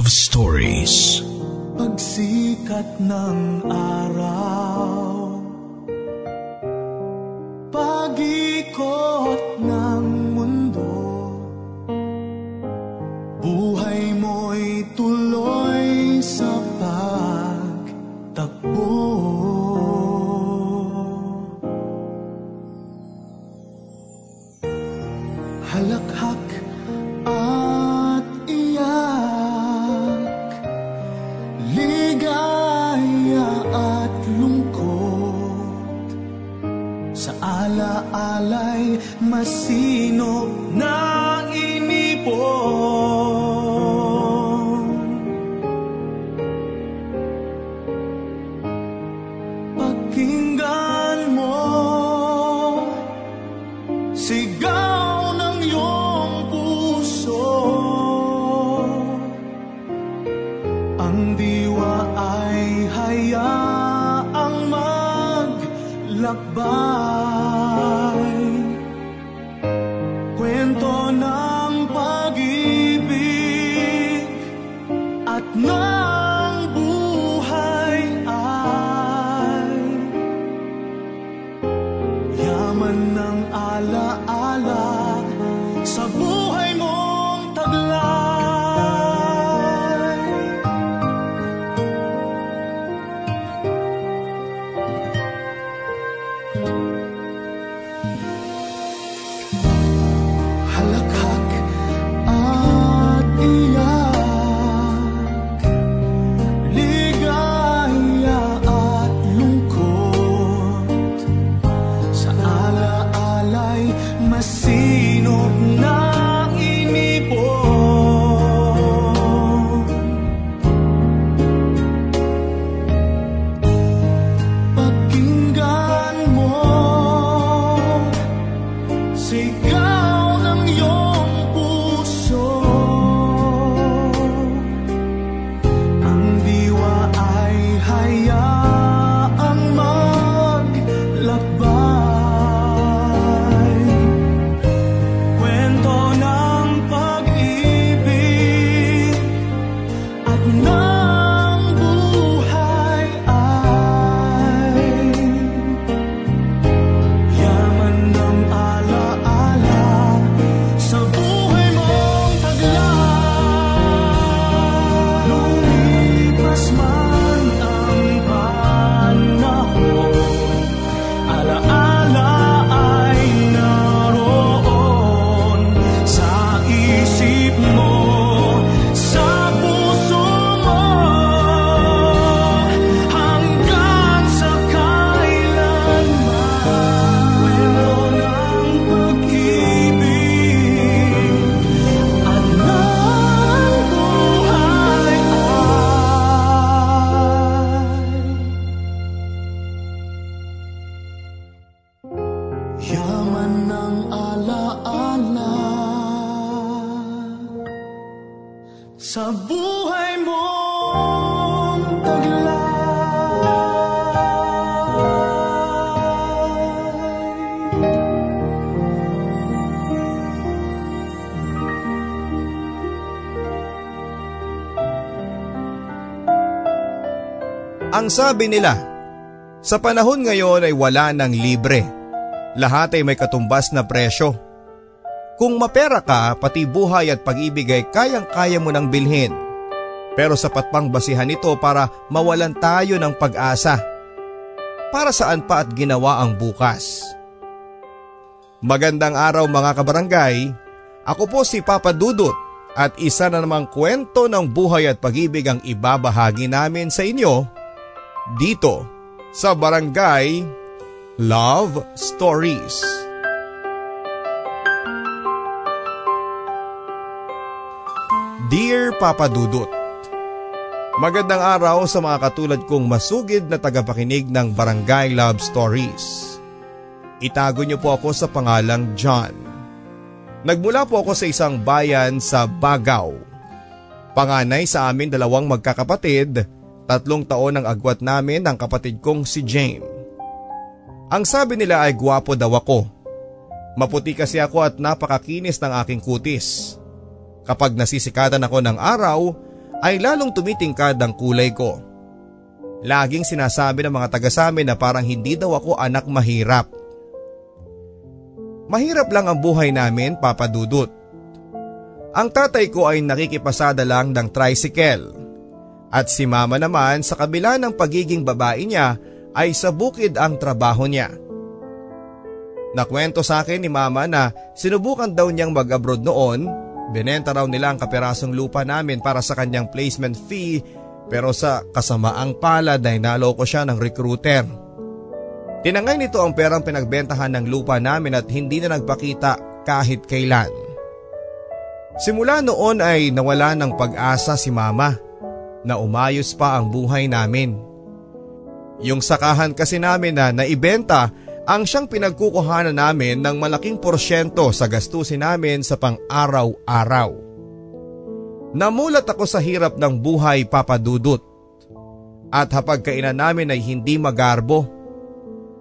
Love Stories. Pagsikat ng araw Sabi nila, sa panahon ngayon ay wala ng libre. Lahat ay may katumbas na presyo. Kung mapera ka, pati buhay at pag-ibig ay kayang-kaya mo nang bilhin. Pero sapat pang basihan ito para mawalan tayo ng pag-asa. Para saan pa at ginawa ang bukas? Magandang araw mga kabarangay. Ako po si Papa Dudut at isa na namang kwento ng buhay at pag-ibig ang ibabahagi namin sa inyo dito sa Barangay Love Stories. Dear Papa Dudut, Magandang araw sa mga katulad kong masugid na tagapakinig ng Barangay Love Stories. Itago niyo po ako sa pangalang John. Nagmula po ako sa isang bayan sa Bagaw. Panganay sa amin dalawang magkakapatid, tatlong taon ang agwat namin ng kapatid kong si James. Ang sabi nila ay gwapo daw ako. Maputi kasi ako at napakakinis ng aking kutis. Kapag nasisikatan ako ng araw, ay lalong tumitingkad ang kulay ko. Laging sinasabi ng mga taga sa amin na parang hindi daw ako anak mahirap. Mahirap lang ang buhay namin, Papa Dudut. Ang tatay ko ay nakikipasada lang ng tricycle. At si mama naman sa kabila ng pagiging babae niya ay sa bukid ang trabaho niya. Nakwento sa akin ni mama na sinubukan daw niyang mag-abroad noon, binenta raw nila ang kapirasong lupa namin para sa kanyang placement fee pero sa kasamaang palad ay naloko siya ng recruiter. Tinangay nito ang perang pinagbentahan ng lupa namin at hindi na nagpakita kahit kailan. Simula noon ay nawala ng pag-asa si mama na umayos pa ang buhay namin. Yung sakahan kasi namin na naibenta ang siyang pinagkukuhanan namin ng malaking porsyento sa gastusin namin sa pang-araw-araw. Namulat ako sa hirap ng buhay papadudot at hapagkainan namin ay hindi magarbo.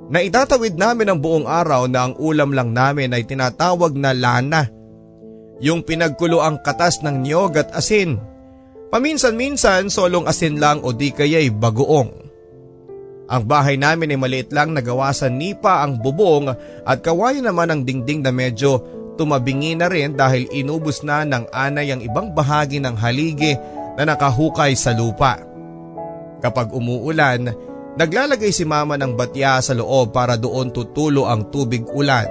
Naitatawid namin ang buong araw na ang ulam lang namin ay tinatawag na lana. Yung pinagkulo ang katas ng niyog at asin. Paminsan-minsan solong asin lang o di kaya'y bagoong. Ang bahay namin ay maliit lang nagawa sa nipa ang bubong at kawayan naman ang dingding na medyo tumabingi na rin dahil inubos na ng anay ang ibang bahagi ng haligi na nakahukay sa lupa. Kapag umuulan, naglalagay si mama ng batya sa loob para doon tutulo ang tubig ulan.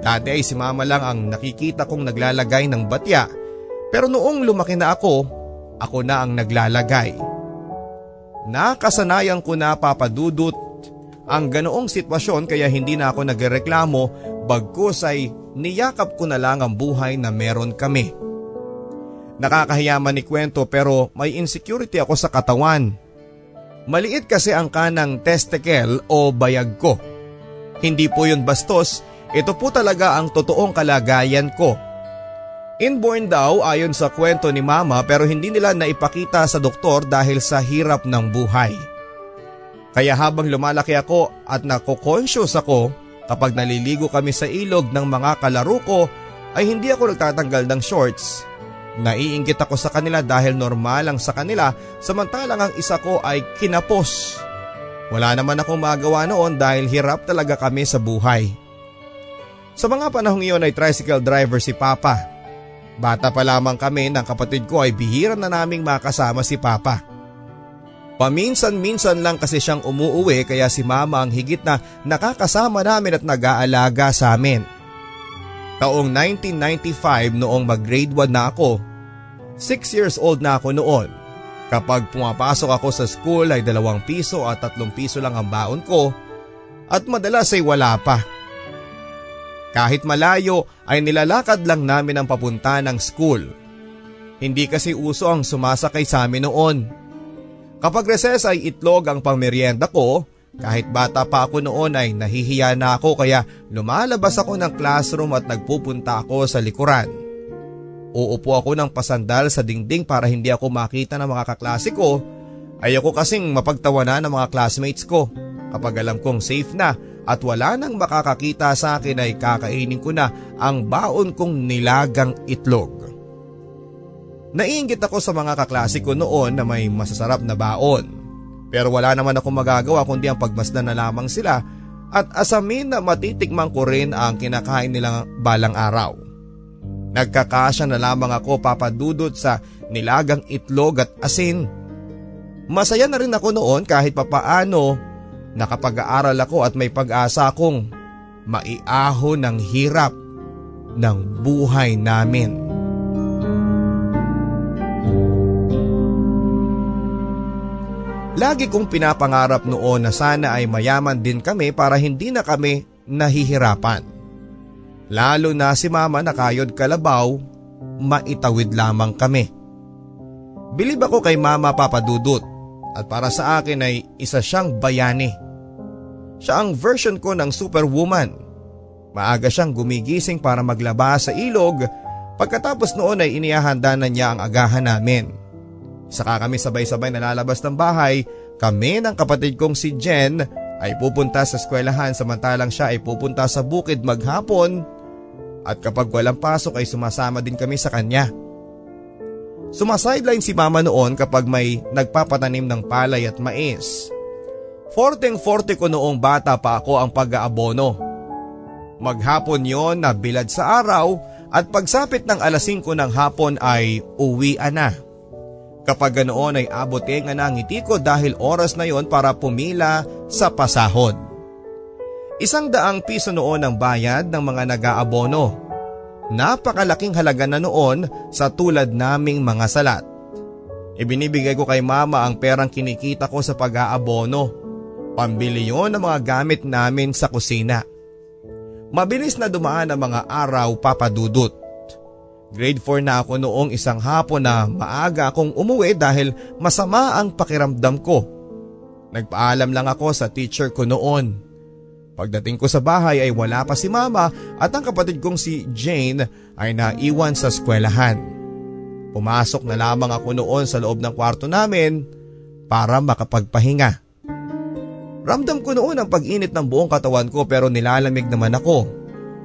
Dati ay si mama lang ang nakikita kong naglalagay ng batya pero noong lumaki na ako, ako na ang naglalagay. Nakasanayan ko na papadudot ang ganoong sitwasyon kaya hindi na ako nagreklamo bagkus ay niyakap ko na lang ang buhay na meron kami. Nakakahiyaman ni kwento pero may insecurity ako sa katawan. Maliit kasi ang kanang testicle o bayag ko. Hindi po yun bastos, ito po talaga ang totoong kalagayan ko. Inborn daw ayon sa kwento ni mama pero hindi nila naipakita sa doktor dahil sa hirap ng buhay. Kaya habang lumalaki ako at nako-conscious ako kapag naliligo kami sa ilog ng mga kalaro ko ay hindi ako nagtatanggal ng shorts. Naiingit ako sa kanila dahil normal lang sa kanila samantalang ang isa ko ay kinapos. Wala naman akong magawa noon dahil hirap talaga kami sa buhay. Sa mga panahong iyon ay tricycle driver si Papa Bata pa lamang kami ng kapatid ko ay bihira na naming makasama si Papa. Paminsan-minsan lang kasi siyang umuuwi kaya si Mama ang higit na nakakasama namin at nag-aalaga sa amin. Taong 1995 noong mag-grade 1 na ako, 6 years old na ako noon. Kapag pumapasok ako sa school ay dalawang piso at tatlong piso lang ang baon ko at madalas ay wala pa. Kahit malayo ay nilalakad lang namin ang papunta ng school. Hindi kasi uso ang sumasakay sa amin noon. Kapag reses ay itlog ang pangmeryenda ko, kahit bata pa ako noon ay nahihiya na ako kaya lumalabas ako ng classroom at nagpupunta ako sa likuran. Uupo ako ng pasandal sa dingding para hindi ako makita ng mga kaklase ko. Ayoko kasing mapagtawanan ng mga classmates ko kapag alam kong safe na at wala nang makakakita sa akin ay kakainin ko na ang baon kong nilagang itlog. Naiingit ako sa mga kaklase ko noon na may masasarap na baon. Pero wala naman akong magagawa kundi ang pagmasdan na lamang sila at asamin na matitikman ko rin ang kinakain nilang balang araw. Nagkakasya na lamang ako papadudot sa nilagang itlog at asin. Masaya na rin ako noon kahit papaano Nakapag-aaral ako at may pag-asa akong maiaho ng hirap ng buhay namin. Lagi kong pinapangarap noon na sana ay mayaman din kami para hindi na kami nahihirapan. Lalo na si mama na kayod kalabaw, maitawid lamang kami. Bilib ako kay mama papadudot at para sa akin ay isa siyang bayani. Siya ang version ko ng superwoman. Maaga siyang gumigising para maglaba sa ilog pagkatapos noon ay inihahanda na niya ang agahan namin. Saka kami sabay-sabay nalalabas ng bahay, kami ng kapatid kong si Jen ay pupunta sa eskwelahan samantalang siya ay pupunta sa bukid maghapon at kapag walang pasok ay sumasama din kami sa kanya. Sumasideline si mama noon kapag may nagpapatanim ng palay at mais. Forteng-forte ko noong bata pa ako ang pag-aabono. Maghapon yon na bilad sa araw at pagsapit ng alas 5 ng hapon ay uwian na. Kapag ganoon ay abotenga na ang ngiti ko dahil oras na yon para pumila sa pasahod. Isang daang piso noon ang bayad ng mga nag-aabono Napakalaking halaga na noon sa tulad naming mga salat. Ibinibigay ko kay mama ang perang kinikita ko sa pag-aabono. Pambili yon ng mga gamit namin sa kusina. Mabilis na dumaan ang mga araw papadudot. Grade 4 na ako noong isang hapon na maaga akong umuwi dahil masama ang pakiramdam ko. Nagpaalam lang ako sa teacher ko noon. Pagdating ko sa bahay ay wala pa si mama at ang kapatid kong si Jane ay naiwan sa eskwelahan. Pumasok na lamang ako noon sa loob ng kwarto namin para makapagpahinga. Ramdam ko noon ang pag-init ng buong katawan ko pero nilalamig naman ako.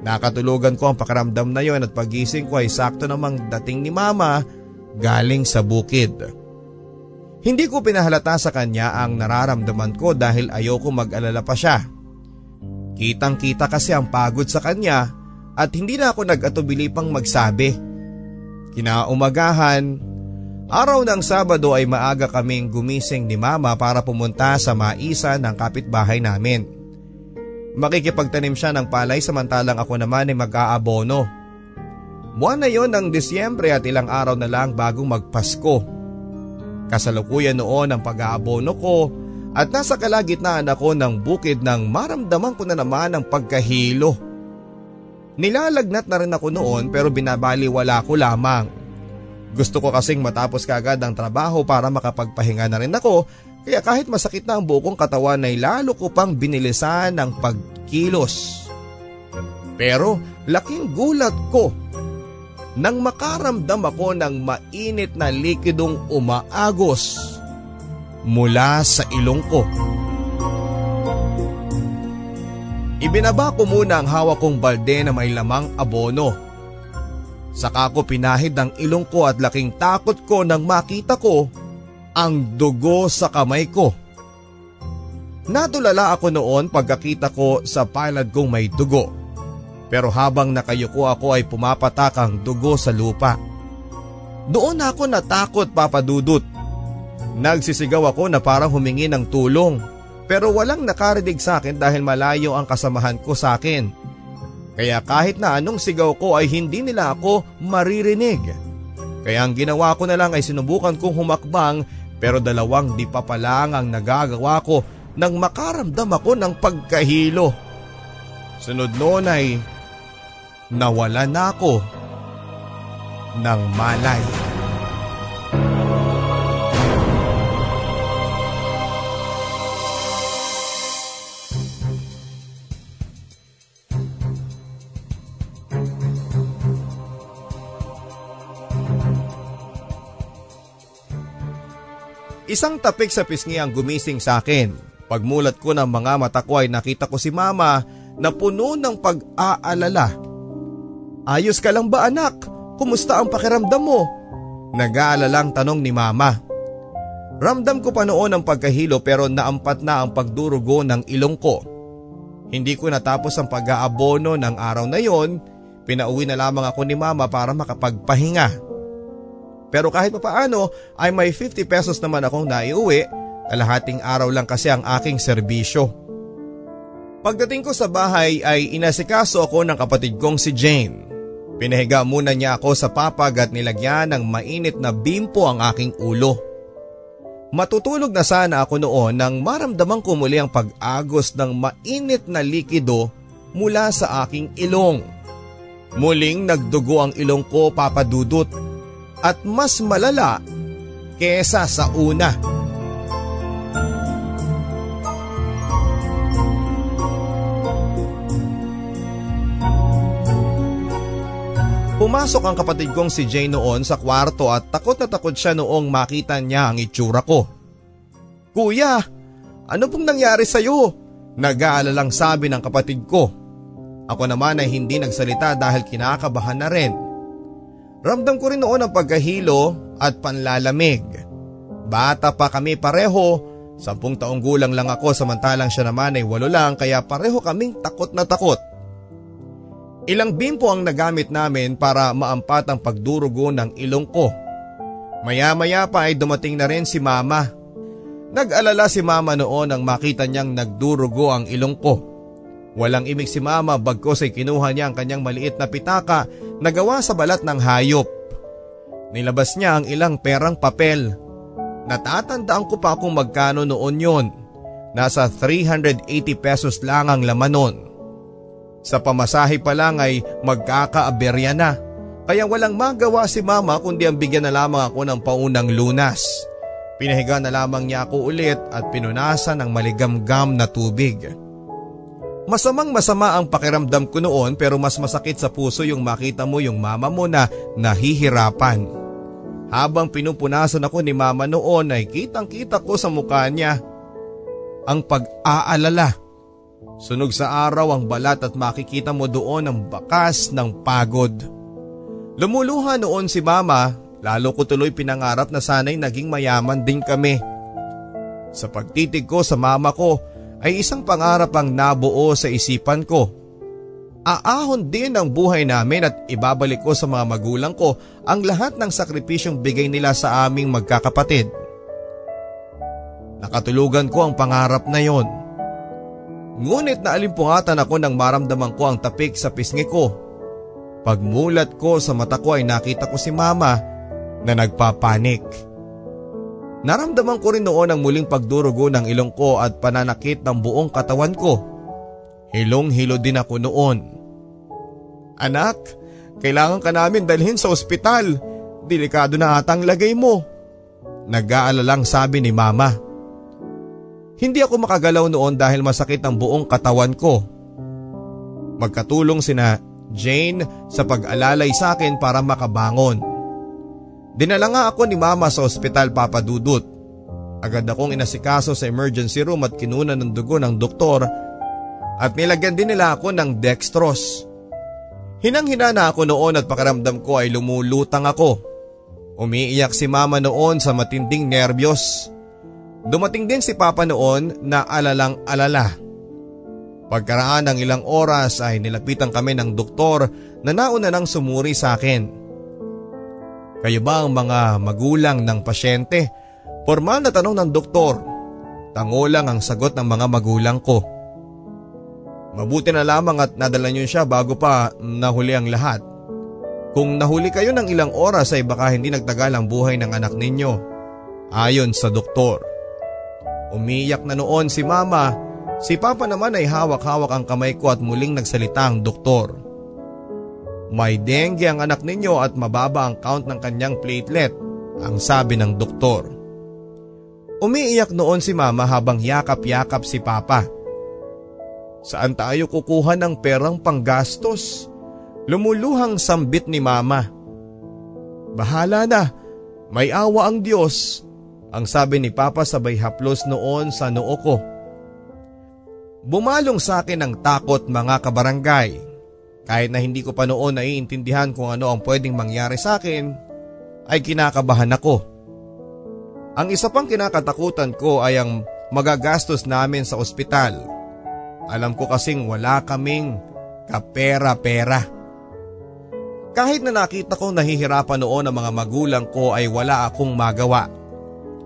Nakatulugan ko ang pakiramdam na yon at pagising ko ay sakto namang dating ni mama galing sa bukid. Hindi ko pinahalata sa kanya ang nararamdaman ko dahil ayoko mag-alala pa siya. Kitang kita kasi ang pagod sa kanya at hindi na ako nag-atubili pang magsabi. Kinaumagahan, araw ng Sabado ay maaga kaming gumising ni mama para pumunta sa maisa ng kapitbahay namin. Makikipagtanim siya ng palay samantalang ako naman ay mag-aabono. Buwan na yon ng Disyembre at ilang araw na lang bagong magpasko. Kasalukuyan noon ang pag-aabono ko at nasa kalagitnaan ako ng bukid nang maramdaman ko na naman ang pagkahilo. Nilalagnat na rin ako noon pero binabaliwala ko lamang. Gusto ko kasing matapos kagad ang trabaho para makapagpahinga na rin ako kaya kahit masakit na ang bukong katawan ay lalo ko pang binilisan ng pagkilos. Pero laking gulat ko nang makaramdam ako ng mainit na likidong umaagos mula sa ilong ko. Ibinaba ko muna ang hawak kong balde na may lamang abono. Saka ko pinahid ang ilong ko at laking takot ko nang makita ko ang dugo sa kamay ko. Natulala ako noon pagkakita ko sa palad kong may dugo. Pero habang nakayuko ako ay pumapatak ang dugo sa lupa. Doon ako natakot papadudot Nagsisigaw ako na parang humingi ng tulong pero walang nakarinig sa akin dahil malayo ang kasamahan ko sa akin. Kaya kahit na anong sigaw ko ay hindi nila ako maririnig. Kaya ang ginawa ko na lang ay sinubukan kong humakbang pero dalawang di pa lang ang nagagawa ko nang makaramdam ako ng pagkahilo. Sunod noon ay nawala na ako ng malay. Isang tapik sa pisngi ang gumising sa akin. Pagmulat ko ng mga mata ko ay nakita ko si mama na puno ng pag-aalala. Ayos ka lang ba anak? Kumusta ang pakiramdam mo? Nag-aalalang tanong ni mama. Ramdam ko pa noon ang pagkahilo pero naampat na ang pagdurugo ng ilong ko. Hindi ko natapos ang pag-aabono ng araw na yon, pinauwi na lamang ako ni mama para makapagpahinga. Pero kahit papaano ay may 50 pesos naman akong naiuwi, kalahating araw lang kasi ang aking serbisyo. Pagdating ko sa bahay ay inasikaso ako ng kapatid kong si Jane. Pinahiga muna niya ako sa papag at nilagyan ng mainit na bimpo ang aking ulo. Matutulog na sana ako noon nang maramdaman ko muli ang pag-agos ng mainit na likido mula sa aking ilong. Muling nagdugo ang ilong ko papadudot at mas malala kesa sa una. Pumasok ang kapatid kong si Jay noon sa kwarto at takot na takot siya noong makita niya ang itsura ko. Kuya, ano pong nangyari sa'yo? Nag-aalalang sabi ng kapatid ko. Ako naman ay hindi nagsalita dahil kinakabahan na rin. Ramdam ko rin noon ang pagkahilo at panlalamig. Bata pa kami pareho, sampung taong gulang lang ako samantalang siya naman ay walo lang kaya pareho kaming takot na takot. Ilang bimpo ang nagamit namin para maampat ang pagdurugo ng ilong ko. Maya-maya pa ay dumating na rin si mama. Nag-alala si mama noon nang makita niyang nagdurugo ang ilong ko. Walang imig si mama bagkos ay kinuha niya ang kanyang maliit na pitaka na gawa sa balat ng hayop. Nilabas niya ang ilang perang papel. Natatandaan ko pa kung magkano noon yon. Nasa 380 pesos lang ang laman noon. Sa pamasahe pa lang ay magkakaaberya na. Kaya walang magawa si mama kundi ang bigyan na lamang ako ng paunang lunas. Pinahiga na lamang niya ako ulit at pinunasan ng maligamgam na tubig. Masamang masama ang pakiramdam ko noon pero mas masakit sa puso yung makita mo yung mama mo na nahihirapan. Habang pinupunasan ako ni mama noon ay kitang kita ko sa mukha niya ang pag-aalala. Sunog sa araw ang balat at makikita mo doon ang bakas ng pagod. Lumuluha noon si mama, lalo ko tuloy pinangarap na sana'y naging mayaman din kami. Sa pagtitig ko sa mama ko ay isang pangarap ang nabuo sa isipan ko. Aahon din ang buhay namin at ibabalik ko sa mga magulang ko ang lahat ng sakripisyong bigay nila sa aming magkakapatid. Nakatulugan ko ang pangarap na yon. Ngunit naalimpungatan ako nang maramdaman ko ang tapik sa pisngi ko Pagmulat ko sa mata ko ay nakita ko si mama na nagpapanik. Naramdaman ko rin noon ang muling pagdurugo ng ilong ko at pananakit ng buong katawan ko. Hilong-hilo din ako noon. Anak, kailangan ka namin dalhin sa ospital. Delikado na atang lagay mo. Nag-aalalang sabi ni mama. Hindi ako makagalaw noon dahil masakit ang buong katawan ko. Magkatulong sina Jane sa pag-alalay sa akin para makabangon. Dinala nga ako ni mama sa ospital papadudot. Agad akong inasikaso sa emergency room at kinuna ng dugo ng doktor at nilagyan din nila ako ng dextrose. Hinang-hina na ako noon at pakiramdam ko ay lumulutang ako. Umiiyak si mama noon sa matinding nerbiyos. Dumating din si papa noon na alalang alala. Pagkaraan ng ilang oras ay nilapitan kami ng doktor na nauna nang sumuri sa akin. Kayo ba ang mga magulang ng pasyente? Formal na tanong ng doktor. Tango lang ang sagot ng mga magulang ko. Mabuti na lamang at nadala niyo siya bago pa nahuli ang lahat. Kung nahuli kayo ng ilang oras ay baka hindi nagtagal ang buhay ng anak ninyo. Ayon sa doktor. Umiyak na noon si mama Si Papa naman ay hawak-hawak ang kamay ko at muling nagsalita ang doktor. May dengue ang anak ninyo at mababa ang count ng kanyang platelet, ang sabi ng doktor. Umiiyak noon si mama habang yakap-yakap si Papa. Saan tayo kukuha ng perang panggastos? Lumuluhang sambit ni mama. Bahala na, may awa ang Diyos, ang sabi ni Papa sabay haplos noon sa noo ko. Bumalong sa akin ang takot mga kabarangay. Kahit na hindi ko pa noon naiintindihan kung ano ang pwedeng mangyari sa akin, ay kinakabahan ako. Ang isa pang kinakatakutan ko ay ang magagastos namin sa ospital. Alam ko kasing wala kaming kapera-pera. Kahit na nakita kong nahihirapan noon ang mga magulang ko ay wala akong magawa.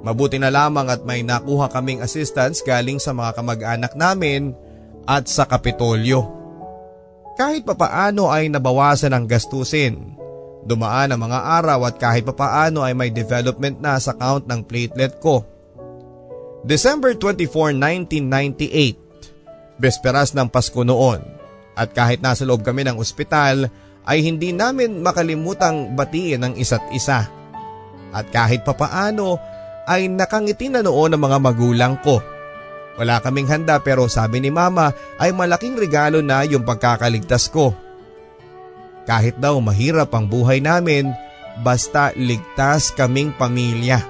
Mabuti na lamang at may nakuha kaming assistance galing sa mga kamag-anak namin at sa Kapitolyo. Kahit papaano ay nabawasan ang gastusin. Dumaan ang mga araw at kahit papaano ay may development na sa count ng platelet ko. December 24, 1998. Besperas ng Pasko noon. At kahit nasa loob kami ng ospital ay hindi namin makalimutang batiin ang isa't isa. At kahit papaano ay nakangiti na noon ang mga magulang ko. Wala kaming handa pero sabi ni mama ay malaking regalo na yung pagkakaligtas ko. Kahit daw mahirap ang buhay namin, basta ligtas kaming pamilya.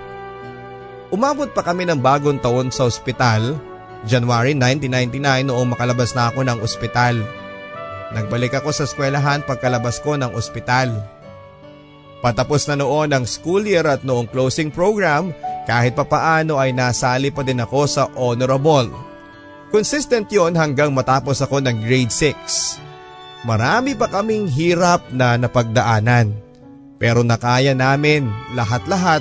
Umabot pa kami ng bagong taon sa ospital January 1999 noong makalabas na ako ng ospital. Nagbalik ako sa eskwelahan pagkalabas ko ng ospital. Patapos na noon ang school year at noong closing program, kahit papaano ay nasali pa din ako sa honorable. Consistent yon hanggang matapos ako ng grade 6. Marami pa kaming hirap na napagdaanan. Pero nakaya namin lahat-lahat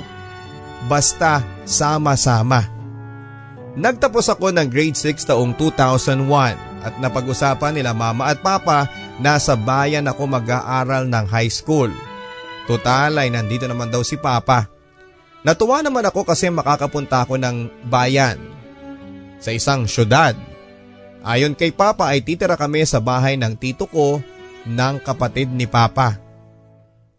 basta sama-sama. Nagtapos ako ng grade 6 taong 2001 at napag-usapan nila mama at papa na sa bayan ako mag-aaral ng high school. Total ay nandito naman daw si papa. Natuwa naman ako kasi makakapunta ako ng bayan sa isang syudad. Ayon kay papa ay titira kami sa bahay ng tito ko ng kapatid ni papa.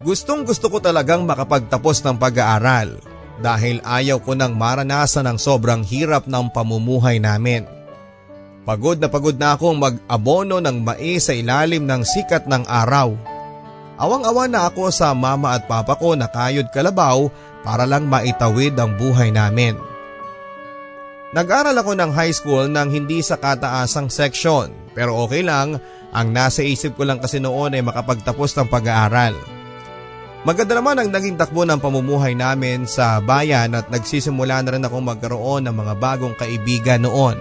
Gustong gusto ko talagang makapagtapos ng pag-aaral dahil ayaw ko nang maranasan ang sobrang hirap ng pamumuhay namin. Pagod na pagod na akong mag-abono ng mais sa ilalim ng sikat ng araw. Awang-awa na ako sa mama at papa ko na kayod kalabaw para lang maitawid ang buhay namin. Nag-aral ako ng high school nang hindi sa kataasang section pero okay lang ang nasa isip ko lang kasi noon ay makapagtapos ng pag-aaral. Maganda naman ang naging takbo ng pamumuhay namin sa bayan at nagsisimula na rin akong magkaroon ng mga bagong kaibigan noon.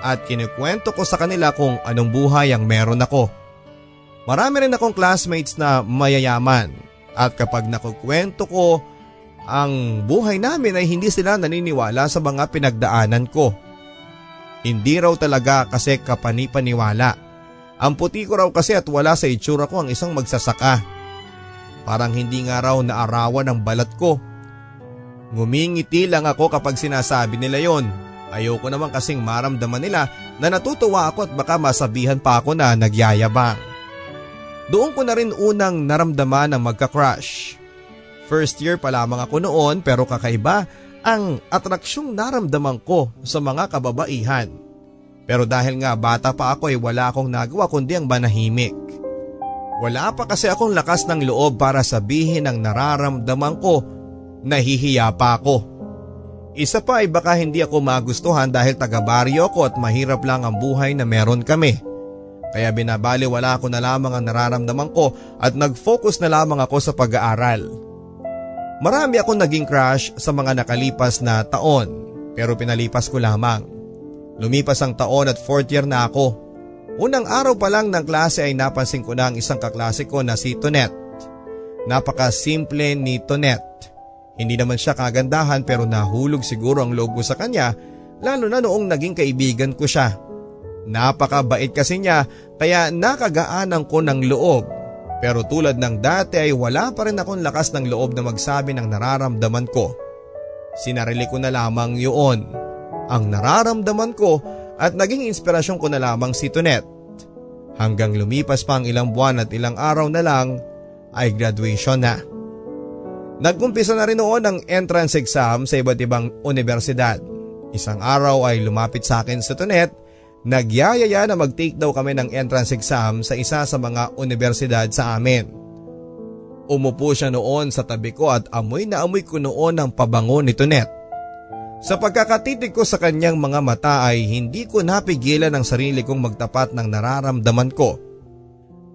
At kinikwento ko sa kanila kung anong buhay ang meron ako. Marami rin akong classmates na mayayaman at kapag nakukwento ko ang buhay namin ay hindi sila naniniwala sa mga pinagdaanan ko. Hindi raw talaga kasi kapanipaniwala. Ang puti ko raw kasi at wala sa itsura ko ang isang magsasaka. Parang hindi nga raw naarawan ang balat ko. Ngumingiti lang ako kapag sinasabi nila yon. Ayoko naman kasing maramdaman nila na natutuwa ako at baka masabihan pa ako na nagyayabang. Doon ko na rin unang naramdaman ang magka-crush. First year pa lamang ako noon pero kakaiba ang atraksyong naramdaman ko sa mga kababaihan. Pero dahil nga bata pa ako ay wala akong nagawa kundi ang manahimik. Wala pa kasi akong lakas ng loob para sabihin ang nararamdaman ko, nahihiya pa ako. Isa pa ay baka hindi ako magustuhan dahil taga-baryo ako at mahirap lang ang buhay na meron kami. Kaya binabali wala ko na lamang ang nararamdaman ko at nag-focus na lamang ako sa pag-aaral. Marami akong naging crush sa mga nakalipas na taon pero pinalipas ko lamang. Lumipas ang taon at fourth year na ako. Unang araw pa lang ng klase ay napansin ko na ang isang kaklase ko na si Tonet. Napaka-simple ni Tonet. Hindi naman siya kagandahan pero nahulog siguro ang loob ko sa kanya lalo na noong naging kaibigan ko siya. Napakabait kasi niya kaya nakagaanan ko ng loob. Pero tulad ng dati ay wala pa rin akong lakas ng loob na magsabi ng nararamdaman ko. Sinarili ko na lamang yun. Ang nararamdaman ko at naging inspirasyon ko na lamang si Tonet. Hanggang lumipas pa ang ilang buwan at ilang araw na lang ay graduation na. Nagkumpisa na rin noon ang entrance exam sa iba't ibang universidad. Isang araw ay lumapit sa akin si Tonet, nagyayaya na mag-take daw kami ng entrance exam sa isa sa mga universidad sa amin. Umupo siya noon sa tabi ko at amoy na amoy ko noon ang pabango ni Tonet. Sa pagkakatitig ko sa kanyang mga mata ay hindi ko napigilan ang sarili kong magtapat ng nararamdaman ko.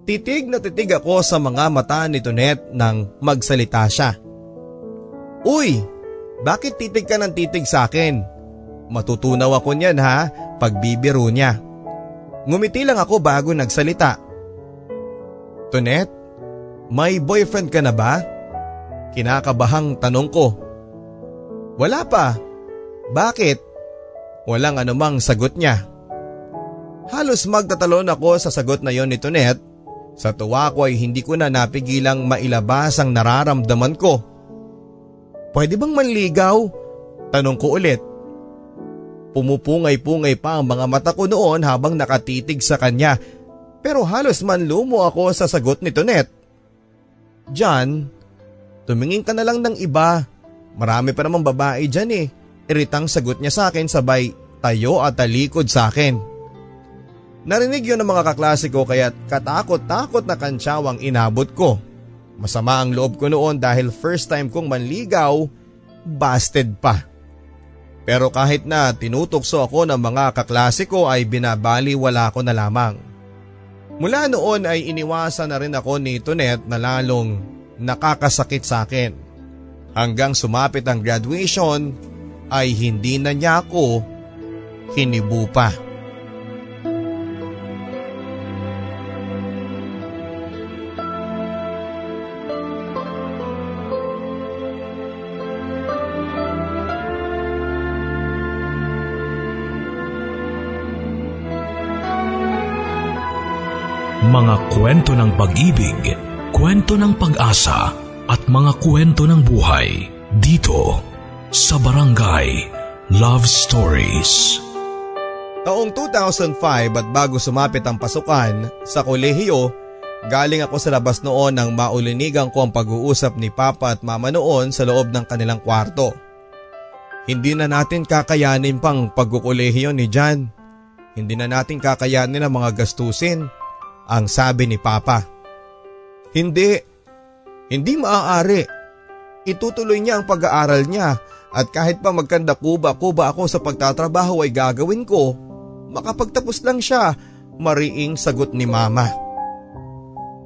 Titig na titig ako sa mga mata ni Tonet nang magsalita siya. Uy, bakit titig ka ng titig sa akin? Matutunaw ako niyan ha, pagbibiro niya. Ngumiti lang ako bago nagsalita. Tonet, may boyfriend ka na ba? Kinakabahang tanong ko. Wala pa, bakit? Walang anumang sagot niya. Halos magtatalon ako sa sagot na yon ni Tonet. Sa tuwa ko ay hindi ko na napigilang mailabas ang nararamdaman ko. Pwede bang manligaw? Tanong ko ulit. Pumupungay-pungay pa ang mga mata ko noon habang nakatitig sa kanya pero halos manlumo ako sa sagot ni Tonet. John, tumingin ka na lang ng iba. Marami pa namang babae dyan eh. Iritang sagot niya sa akin sabay tayo at talikod sa akin. Narinig yun ng mga kaklase ko kaya katakot-takot na kantsawang inabot ko. Masama ang loob ko noon dahil first time kong manligaw, busted pa. Pero kahit na tinutokso ako ng mga kaklase ko ay binabaliwala ko na lamang. Mula noon ay iniwasan na rin ako ni Tonet na lalong nakakasakit sa akin. Hanggang sumapit ang graduation ay hindi na niya ako hinibu pa. Mga kwento ng pag-ibig, kwento ng pag-asa at mga kwento ng buhay dito sa Barangay Love Stories. Taong 2005 at bago sumapit ang pasukan sa kolehiyo, galing ako sa labas noon nang maulinigan ko ang pag-uusap ni Papa at Mama noon sa loob ng kanilang kwarto. Hindi na natin kakayanin pang pagkukulehiyo ni Jan. Hindi na natin kakayanin ang mga gastusin ang sabi ni Papa. Hindi, hindi maaari. Itutuloy niya ang pag-aaral niya at kahit pa magkanda kuba-kuba ako sa pagtatrabaho ay gagawin ko. Makapagtapos lang siya, mariing sagot ni Mama.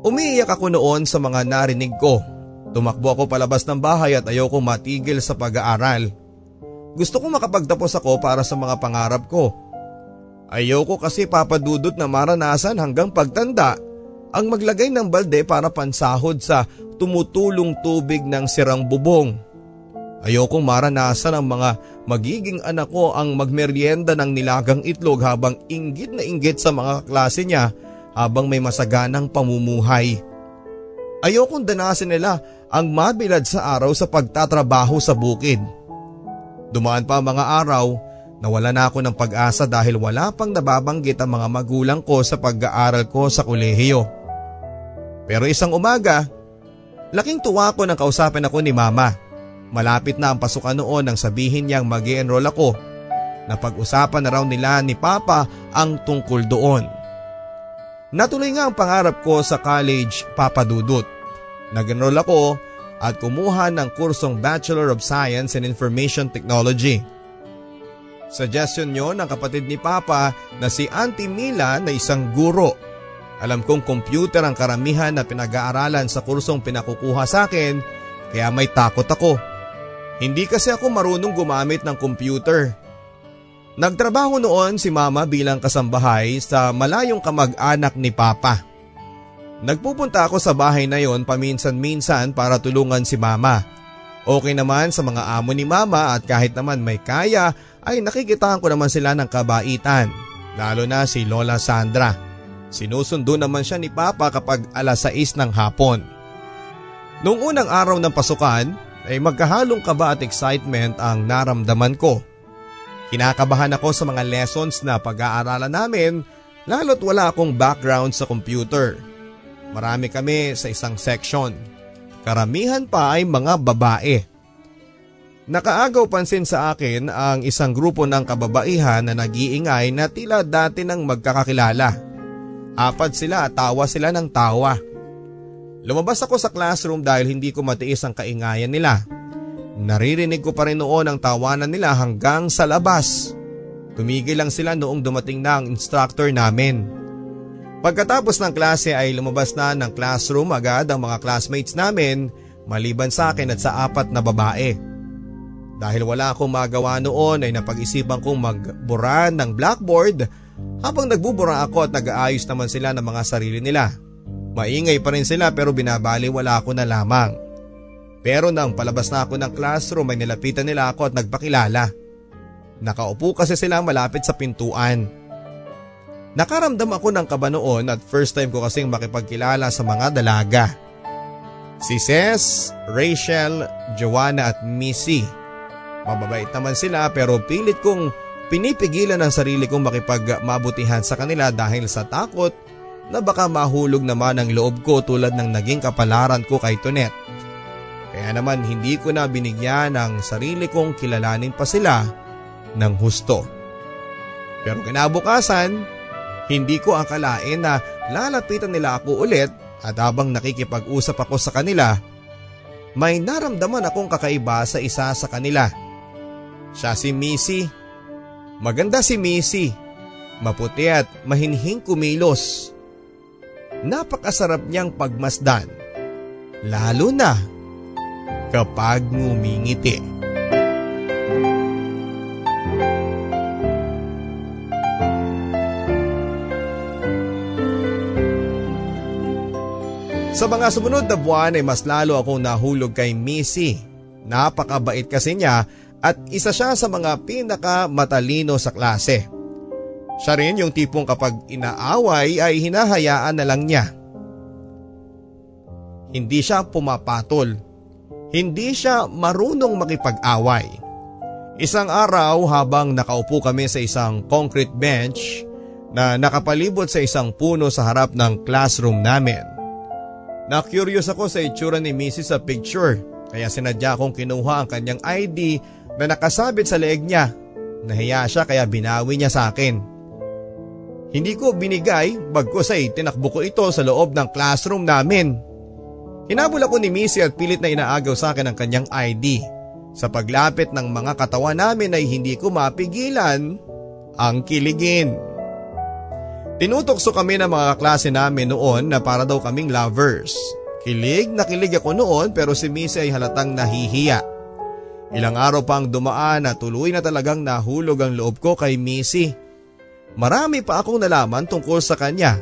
Umiiyak ako noon sa mga narinig ko. Tumakbo ako palabas ng bahay at ayoko matigil sa pag-aaral. Gusto ko makapagtapos ako para sa mga pangarap ko. Ayoko kasi papadudot na maranasan hanggang pagtanda ang maglagay ng balde para pansahod sa tumutulong tubig ng sirang bubong. Ayokong maranasan ang mga magiging anak ko ang magmeryenda ng nilagang itlog habang inggit na inggit sa mga klase niya habang may masaganang pamumuhay. Ayokong danasin nila ang mabilad sa araw sa pagtatrabaho sa bukid. Dumaan pa mga araw Nawala na ako ng pag-asa dahil wala pang nababanggit ang mga magulang ko sa pag-aaral ko sa kolehiyo. Pero isang umaga, laking tuwa ko nang kausapin ako ni mama. Malapit na ang pasukan noon nang sabihin niyang mag enroll ako. Napag-usapan na raw nila ni Papa ang tungkol doon. Natuloy nga ang pangarap ko sa college Papa Dudut. Nag-enroll ako at kumuha ng kursong Bachelor of Science in Information Technology. Suggestion nyo ng kapatid ni Papa na si Auntie Mila na isang guro. Alam kong computer ang karamihan na pinag-aaralan sa kursong pinakukuha sa akin kaya may takot ako. Hindi kasi ako marunong gumamit ng computer. Nagtrabaho noon si mama bilang kasambahay sa malayong kamag-anak ni Papa. Nagpupunta ako sa bahay na yon paminsan-minsan para tulungan si mama. Okay naman sa mga amo ni mama at kahit naman may kaya ay nakikitaan ko naman sila ng kabaitan. Lalo na si Lola Sandra. Sinusundo naman siya ni Papa kapag alas 6 ng hapon. Noong unang araw ng pasukan ay magkahalong kaba at excitement ang naramdaman ko. Kinakabahan ako sa mga lessons na pag-aaralan namin lalo't wala akong background sa computer. Marami kami sa isang section. Karamihan pa ay mga babae. Nakaagaw pansin sa akin ang isang grupo ng kababaihan na nag-iingay na tila dati nang magkakakilala. Apat sila at tawa sila ng tawa. Lumabas ako sa classroom dahil hindi ko matiis ang kaingayan nila. Naririnig ko pa rin noon ang tawanan nila hanggang sa labas. Tumigil lang sila noong dumating na ang instructor namin. Pagkatapos ng klase ay lumabas na ng classroom agad ang mga classmates namin maliban sa akin at sa apat na babae. Dahil wala akong magawa noon ay napag-isipan kong magbura ng blackboard habang nagbubura ako at nag-aayos naman sila ng mga sarili nila. Maingay pa rin sila pero binabali wala ako na lamang. Pero nang palabas na ako ng classroom ay nilapitan nila ako at nagpakilala. Nakaupo kasi sila malapit sa pintuan. Nakaramdam ako ng kaba noon at first time ko kasing makipagkilala sa mga dalaga. Si Ces, Rachel, Joanna at Missy Mababait naman sila pero pilit kong pinipigilan ang sarili kong makipagmabutihan sa kanila dahil sa takot na baka mahulog naman ang loob ko tulad ng naging kapalaran ko kay Tonet. Kaya naman hindi ko na binigyan ng sarili kong kilalanin pa sila ng husto. Pero kinabukasan, hindi ko akalain na lalapitan nila ako ulit at habang nakikipag-usap ako sa kanila, may naramdaman akong kakaiba sa isa sa kanila. Siya si Missy. Maganda si Missy. Maputi at mahinhing kumilos. Napakasarap niyang pagmasdan. Lalo na kapag ngumingiti. Sa mga sumunod na buwan ay mas lalo akong nahulog kay Missy. Napakabait kasi niya at isa siya sa mga pinaka matalino sa klase. Siya rin yung tipong kapag inaaway ay hinahayaan na lang niya. Hindi siya pumapatol. Hindi siya marunong makipag-away. Isang araw habang nakaupo kami sa isang concrete bench na nakapalibot sa isang puno sa harap ng classroom namin. Na-curious ako sa itsura ni Mrs. sa picture kaya sinadya kong kinuha ang kanyang ID na nakasabit sa leeg niya. Nahiya siya kaya binawi niya sa akin. Hindi ko binigay bagkos ay tinakbo ko ito sa loob ng classroom namin. Hinabol ako ni Missy at pilit na inaagaw sa akin ang kanyang ID. Sa paglapit ng mga katawan namin ay hindi ko mapigilan ang kiligin. Tinutokso kami ng mga klase namin noon na para daw kaming lovers. Kilig na kilig ako noon pero si Missy ay halatang nahihiya. Ilang araw pang dumaan na tuloy na talagang nahulog ang loob ko kay Missy. Marami pa akong nalaman tungkol sa kanya.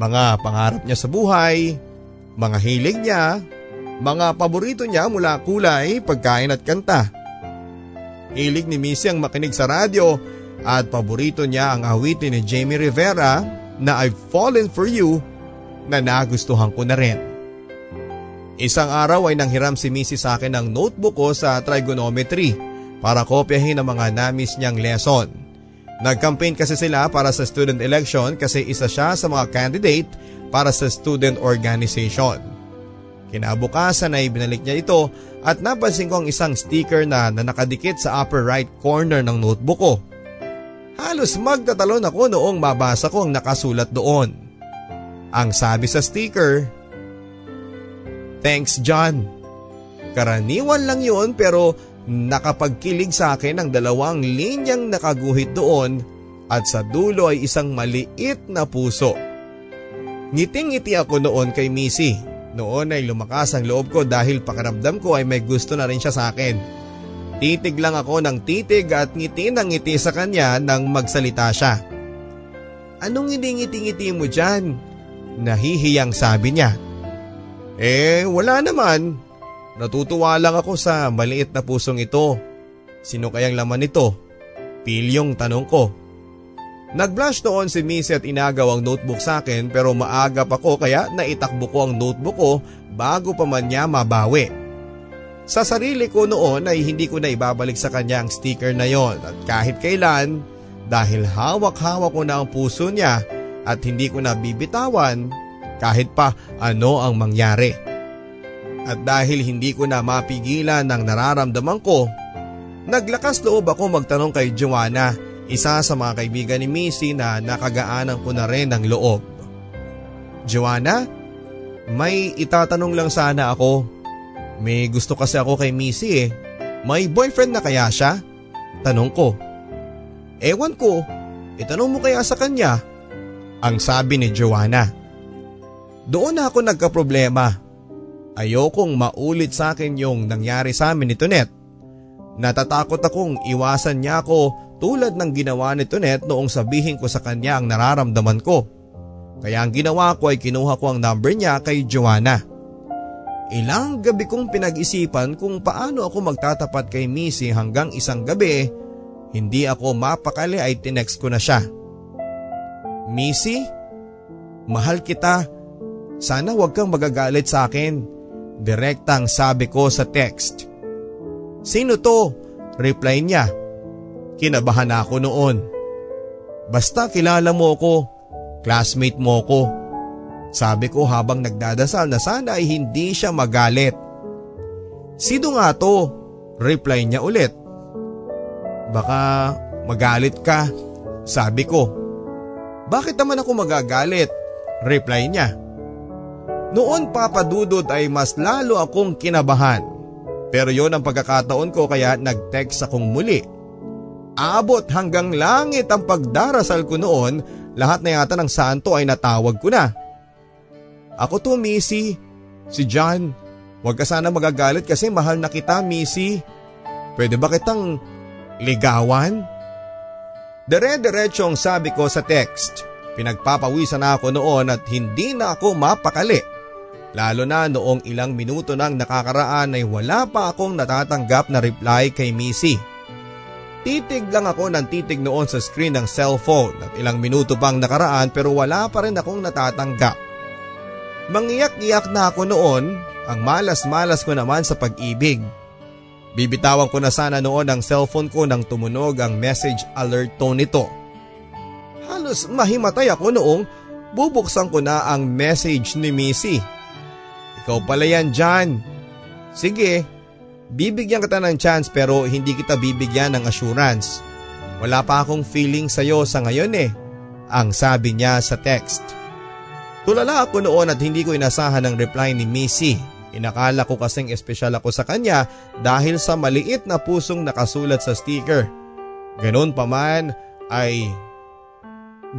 Mga pangarap niya sa buhay, mga hilig niya, mga paborito niya mula kulay, pagkain at kanta. Hilig ni Missy ang makinig sa radyo at paborito niya ang awitin ni Jamie Rivera na I've Fallen For You na nagustuhan ko na rin. Isang araw ay nanghiram si Missy sa akin ng notebook ko sa trigonometry para kopyahin ang mga namis niyang lesson. Nag-campaign kasi sila para sa student election kasi isa siya sa mga candidate para sa student organization. Kinabukasan ay binalik niya ito at napansin ko ang isang sticker na, na nakadikit sa upper right corner ng notebook ko. Halos magtatalon ako noong mabasa ko ang nakasulat doon. Ang sabi sa sticker, Thanks John. Karaniwan lang yun pero nakapagkilig sa akin ang dalawang linyang nakaguhit doon at sa dulo ay isang maliit na puso. Ngiting-ngiti ako noon kay Missy. Noon ay lumakas ang loob ko dahil pakiramdam ko ay may gusto na rin siya sa akin. Titig lang ako ng titig at ngiti ng ngiti sa kanya nang magsalita siya. Anong ngiti-ngiti mo dyan? Nahihiyang sabi niya. Eh wala naman. Natutuwa lang ako sa maliit na pusong ito. Sino kayang laman nito? Pilyong tanong ko. Nag-blush noon si Missy at inagaw ang notebook sa akin pero maagap ako kaya naitakbo ko ang notebook ko bago pa man niya mabawi. Sa sarili ko noon ay hindi ko na ibabalik sa kanya ang sticker na yon at kahit kailan dahil hawak-hawak ko na ang puso niya at hindi ko na bibitawan kahit pa ano ang mangyari. At dahil hindi ko na mapigilan ang nararamdaman ko, naglakas loob ako magtanong kay Joanna, isa sa mga kaibigan ni Missy na nakagaanan ko na rin ng loob. Joanna, may itatanong lang sana ako. May gusto kasi ako kay Missy eh. May boyfriend na kaya siya? Tanong ko. Ewan ko, itanong mo kaya sa kanya? Ang sabi ni Joanna. Doon na ako nagka-problema. Ayokong maulit sa akin yung nangyari sa amin ni Tonet. Natatakot akong iwasan niya ako tulad ng ginawa ni Tonet noong sabihin ko sa kanya ang nararamdaman ko. Kaya ang ginawa ko ay kinuha ko ang number niya kay Joanna. Ilang gabi kong pinag-isipan kung paano ako magtatapat kay Missy hanggang isang gabi, hindi ako mapakali ay tinext ko na siya. Missy, mahal kita. Sana wag kang magagalit sa akin. Direktang sabi ko sa text. Sino to? Reply niya. Kinabahan ako noon. Basta kilala mo ko. Classmate mo ko. Sabi ko habang nagdadasal na sana ay hindi siya magalit. Sino nga to? Reply niya ulit. Baka magalit ka, sabi ko. Bakit naman ako magagalit? Reply niya. Noon papadudod ay mas lalo akong kinabahan. Pero yon ang pagkakataon ko kaya nag-text akong muli. Abot hanggang langit ang pagdarasal ko noon, lahat na yata ng santo ay natawag ko na. Ako to Missy, si John. Huwag ka sana magagalit kasi mahal na kita Missy. Pwede ba kitang ligawan? Dere-derechong sabi ko sa text. Pinagpapawisan na ako noon at hindi na ako mapakali. Lalo na noong ilang minuto nang nakakaraan ay wala pa akong natatanggap na reply kay Missy. Titig lang ako ng titig noon sa screen ng cellphone at ilang minuto pang nakaraan pero wala pa rin akong natatanggap. Mangiyak-iyak na ako noon, ang malas-malas ko naman sa pag-ibig. Bibitawan ko na sana noon ang cellphone ko nang tumunog ang message alert tone nito. Halos mahimatay ako noong bubuksan ko na ang message ni Missy. Ikaw pala yan John. Sige, bibigyan kita ng chance pero hindi kita bibigyan ng assurance. Wala pa akong feeling sa'yo sa ngayon eh, ang sabi niya sa text. Tulala ako noon at hindi ko inasahan ang reply ni Missy. Inakala ko kasing espesyal ako sa kanya dahil sa maliit na pusong nakasulat sa sticker. Ganon pa man ay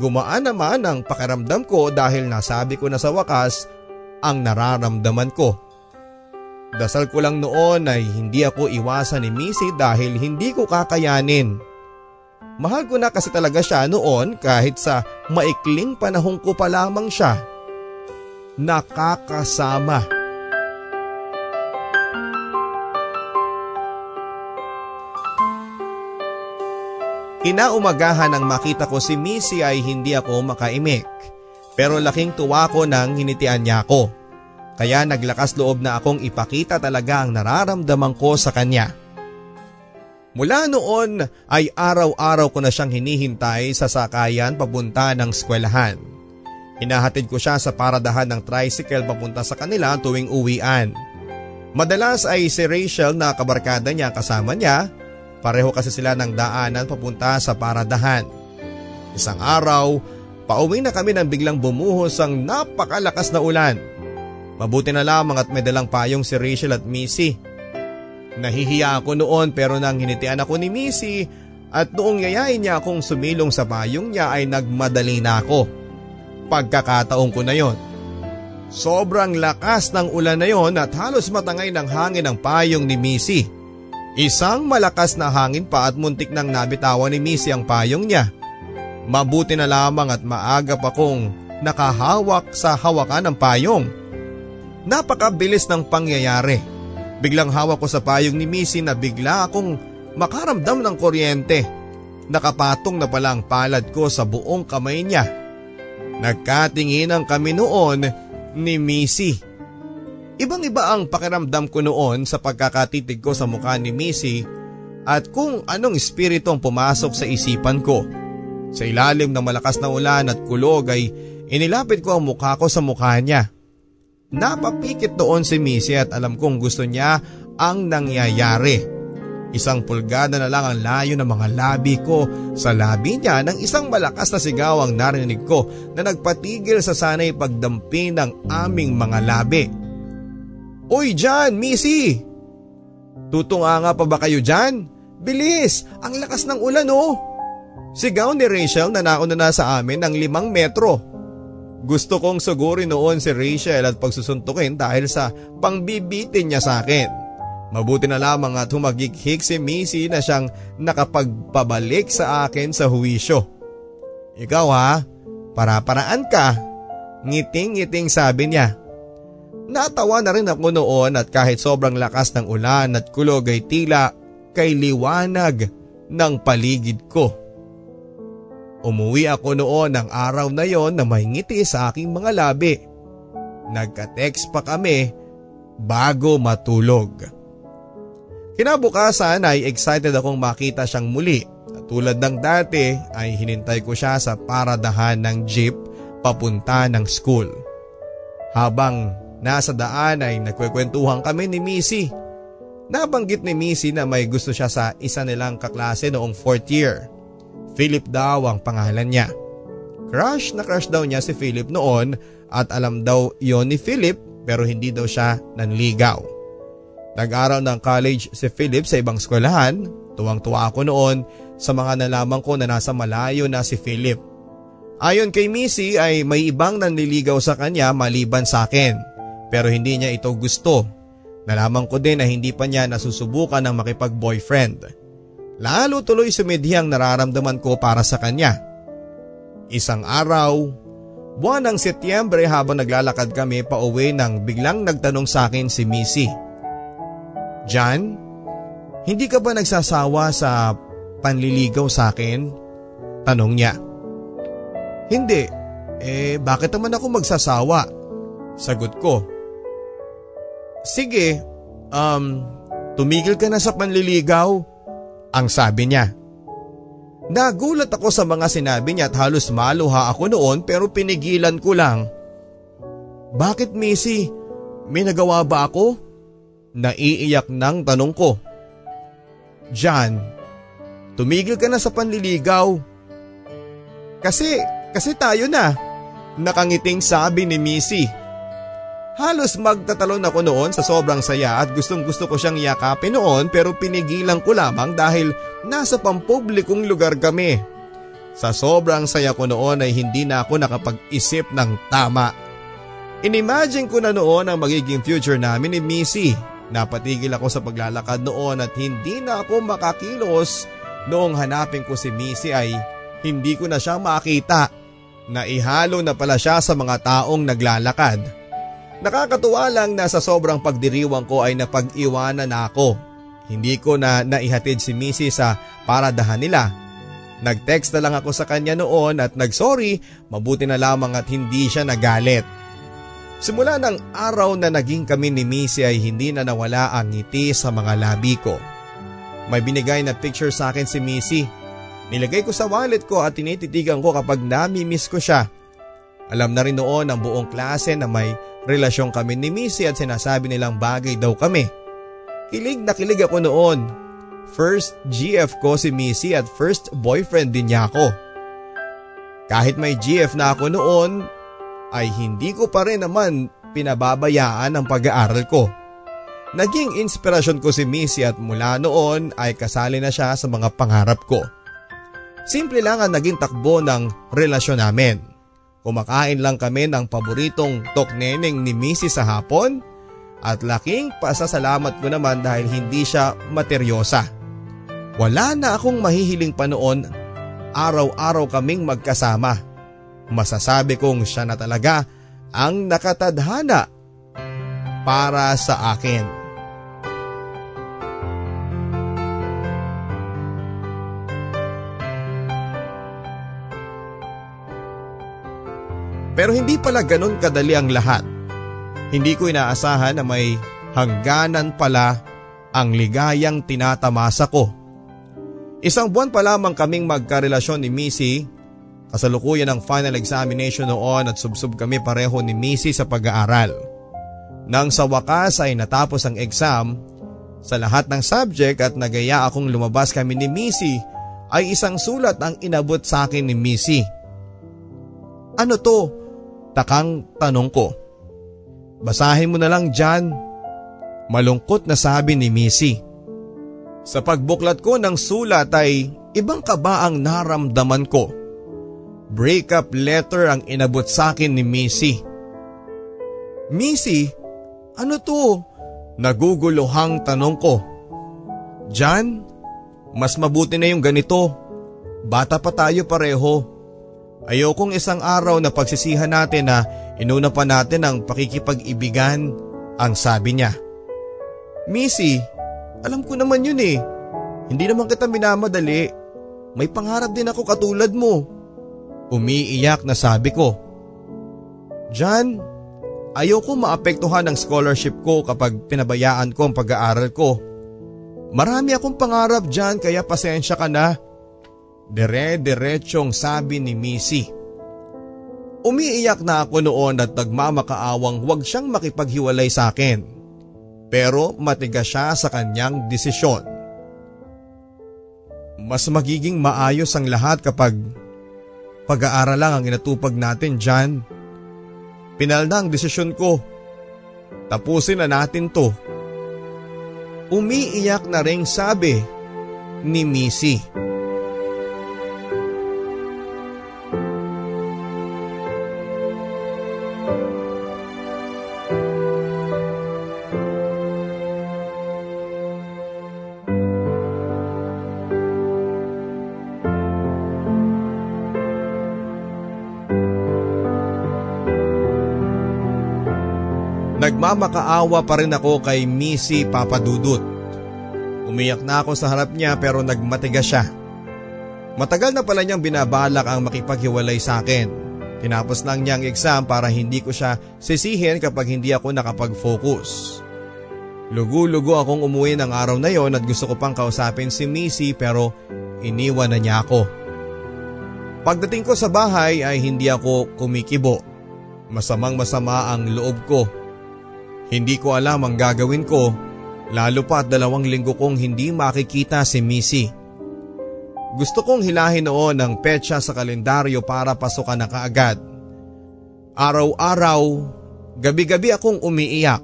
gumaan naman ang pakiramdam ko dahil nasabi ko na sa wakas ang nararamdaman ko. Dasal ko lang noon ay hindi ako iwasan ni Missy dahil hindi ko kakayanin. Mahal ko na kasi talaga siya noon kahit sa maikling panahon ko pa lamang siya. Nakakasama. Inaumagahan nang makita ko si Missy ay hindi ako makaimik. Pero laking tuwa ko nang hinitian niya ako. Kaya naglakas loob na akong ipakita talaga ang nararamdaman ko sa kanya. Mula noon ay araw-araw ko na siyang hinihintay sa sakayan papunta ng eskwelahan. Hinahatid ko siya sa paradahan ng tricycle papunta sa kanila tuwing uwian. Madalas ay si Rachel na kabarkada niya kasama niya Pareho kasi sila ng daanan papunta sa paradahan. Isang araw, pauwi na kami nang biglang bumuhos ang napakalakas na ulan. Mabuti na lamang at may dalang payong si Rachel at Missy. Nahihiya ako noon pero nang hinitian ako ni Missy at noong yayain niya akong sumilong sa payong niya ay nagmadali na ako. Pagkakataon ko na yon. Sobrang lakas ng ulan na yon at halos matangay ng hangin ang payong ni Missy. Isang malakas na hangin pa at muntik nang nabitawan ni Missy ang payong niya. Mabuti na lamang at maaga pa kong nakahawak sa hawakan ng payong. Napakabilis ng pangyayari. Biglang hawak ko sa payong ni Missy na bigla akong makaramdam ng kuryente. Nakapatong na pala ang palad ko sa buong kamay niya. Nagkatinginan kami noon ni Missy. Ibang iba ang pakiramdam ko noon sa pagkakatitig ko sa mukha ni Missy at kung anong espiritu ang pumasok sa isipan ko. Sa ilalim ng malakas na ulan at kulog ay inilapit ko ang mukha ko sa mukha niya. Napapikit doon si Missy at alam kong gusto niya ang nangyayari. Isang pulgada na lang ang layo ng mga labi ko sa labi niya nang isang malakas na sigaw ang narinig ko na nagpatigil sa sanay pagdampi ng aming mga labi. Uy Jan, Missy! Tutunga nga pa ba kayo dyan? Bilis! Ang lakas ng ulan oh! Sigaw ni Rachel na nauna na sa amin ng limang metro. Gusto kong sugurin noon si Rachel at pagsusuntukin dahil sa pangbibitin niya sa akin. Mabuti na lamang at humagighik si Missy na siyang nakapagpabalik sa akin sa huwisyo. Ikaw ha, para-paraan ka. Ngiting-ngiting sabi niya. Natawa na rin ako noon at kahit sobrang lakas ng ulan at kulog ay tila kay liwanag ng paligid ko. Umuwi ako noon ng araw na yon na may ngiti sa aking mga labi. Nagka-text pa kami bago matulog. Kinabukasan ay excited akong makita siyang muli at tulad ng dati ay hinintay ko siya sa paradahan ng jeep papunta ng school. Habang Nasa daan ay nagkwekwentuhan kami ni Missy. Nabanggit ni Missy na may gusto siya sa isa nilang kaklase noong 4th year. Philip daw ang pangalan niya. Crush na crush daw niya si Philip noon at alam daw yon ni Philip pero hindi daw siya nanligaw. Nag-aral ng college si Philip sa ibang eskwelahan. Tuwang-tuwa ako noon sa mga nalaman ko na nasa malayo na si Philip. Ayon kay Missy ay may ibang nanliligaw sa kanya maliban sa akin. Pero hindi niya ito gusto. Nalaman ko din na hindi pa niya nasusubukan ng makipag-boyfriend. Lalo tuloy sumidhi ang nararamdaman ko para sa kanya. Isang araw, buwan ng Setyembre habang naglalakad kami pa uwi nang biglang nagtanong sa akin si Missy. John, hindi ka ba nagsasawa sa panliligaw sa akin? Tanong niya. Hindi, eh bakit naman ako magsasawa? Sagot ko. Sige, um, tumigil ka na sa panliligaw. Ang sabi niya. Nagulat ako sa mga sinabi niya at halos maluha ako noon pero pinigilan ko lang. Bakit Missy? May nagawa ba ako? Naiiyak ng tanong ko. John, tumigil ka na sa panliligaw. Kasi, kasi tayo na. Nakangiting sabi ni Missy. Halos magtatalon ako noon sa sobrang saya at gustong gusto ko siyang yakapin noon pero pinigilan ko lamang dahil nasa pampublikong lugar kami. Sa sobrang saya ko noon ay hindi na ako nakapag-isip ng tama. Inimagine ko na noon ang magiging future namin ni Missy. Napatigil ako sa paglalakad noon at hindi na ako makakilos noong hanapin ko si Missy ay hindi ko na siya makita. Naihalo na pala siya sa mga taong naglalakad. Nakakatuwa lang na sa sobrang pagdiriwang ko ay napag-iwanan na ako. Hindi ko na naihatid si Missy sa paradahan nila. Nag-text na lang ako sa kanya noon at nag-sorry, mabuti na lamang at hindi siya nagalit. Simula ng araw na naging kami ni Missy ay hindi na nawala ang ngiti sa mga labi ko. May binigay na picture sa akin si Missy. Nilagay ko sa wallet ko at tinititigan ko kapag nami-miss ko siya. Alam na rin noon ng buong klase na may relasyon kami ni Missy at sinasabi nilang bagay daw kami. Kilig na kilig ako noon. First GF ko si Missy at first boyfriend din niya ako. Kahit may GF na ako noon, ay hindi ko pa rin naman pinababayaan ang pag-aaral ko. Naging inspirasyon ko si Missy at mula noon ay kasali na siya sa mga pangarap ko. Simple lang ang naging takbo ng relasyon namin. Kumakain lang kami ng paboritong tokneneng ni Missy sa hapon at laking pasasalamat ko naman dahil hindi siya materyosa. Wala na akong mahihiling pa noon, araw-araw kaming magkasama. Masasabi kong siya na talaga ang nakatadhana para sa akin. Pero hindi pala ganun kadali ang lahat. Hindi ko inaasahan na may hangganan pala ang ligayang tinatamasa ko. Isang buwan pa lamang kaming magkarelasyon ni Missy. Kasalukuyan ang final examination noon at subsub kami pareho ni Missy sa pag-aaral. Nang sa wakas ay natapos ang exam, sa lahat ng subject at nagaya akong lumabas kami ni Missy ay isang sulat ang inabot sa akin ni Missy. Ano to? Takang tanong ko. Basahin mo na lang dyan. Malungkot na sabi ni Missy. Sa pagbuklat ko ng sulat ay ibang kaba ang naramdaman ko. Breakup letter ang inabot sa akin ni Missy. Missy, ano to? Naguguluhang tanong ko. Jan, mas mabuti na yung ganito. Bata pa tayo pareho. Ayokong isang araw na pagsisihan natin na inuna pa natin ang pakikipag-ibigan, ang sabi niya. Missy, alam ko naman yun eh. Hindi naman kita minamadali. May pangarap din ako katulad mo. Umiiyak na sabi ko. Jan, ayoko maapektuhan ang scholarship ko kapag pinabayaan ko ang pag-aaral ko. Marami akong pangarap dyan kaya pasensya ka na. Dire-diretsyong sabi ni Missy. Umiiyak na ako noon at nagmamakaawang huwag siyang makipaghiwalay sa akin. Pero matigas siya sa kanyang desisyon. Mas magiging maayos ang lahat kapag pag-aaral lang ang inatupag natin dyan. Pinal na ang desisyon ko. Tapusin na natin to. Umiiyak na ring sabi ni Missy. Nagmamakaawa pa rin ako kay Missy Papadudut. Umiyak na ako sa harap niya pero nagmatigas siya. Matagal na pala niyang binabalak ang makipaghiwalay sa akin. Tinapos lang niya ang exam para hindi ko siya sisihin kapag hindi ako nakapag-focus. Lugu-lugo akong umuwi ng araw na yon at gusto ko pang kausapin si Missy pero iniwan na niya ako. Pagdating ko sa bahay ay hindi ako kumikibo. Masamang masama ang loob ko hindi ko alam ang gagawin ko lalo pa at dalawang linggo kong hindi makikita si Missy. Gusto kong hilahin noon ang petsa sa kalendaryo para pasukan na kaagad. Araw-araw, gabi-gabi akong umiiyak.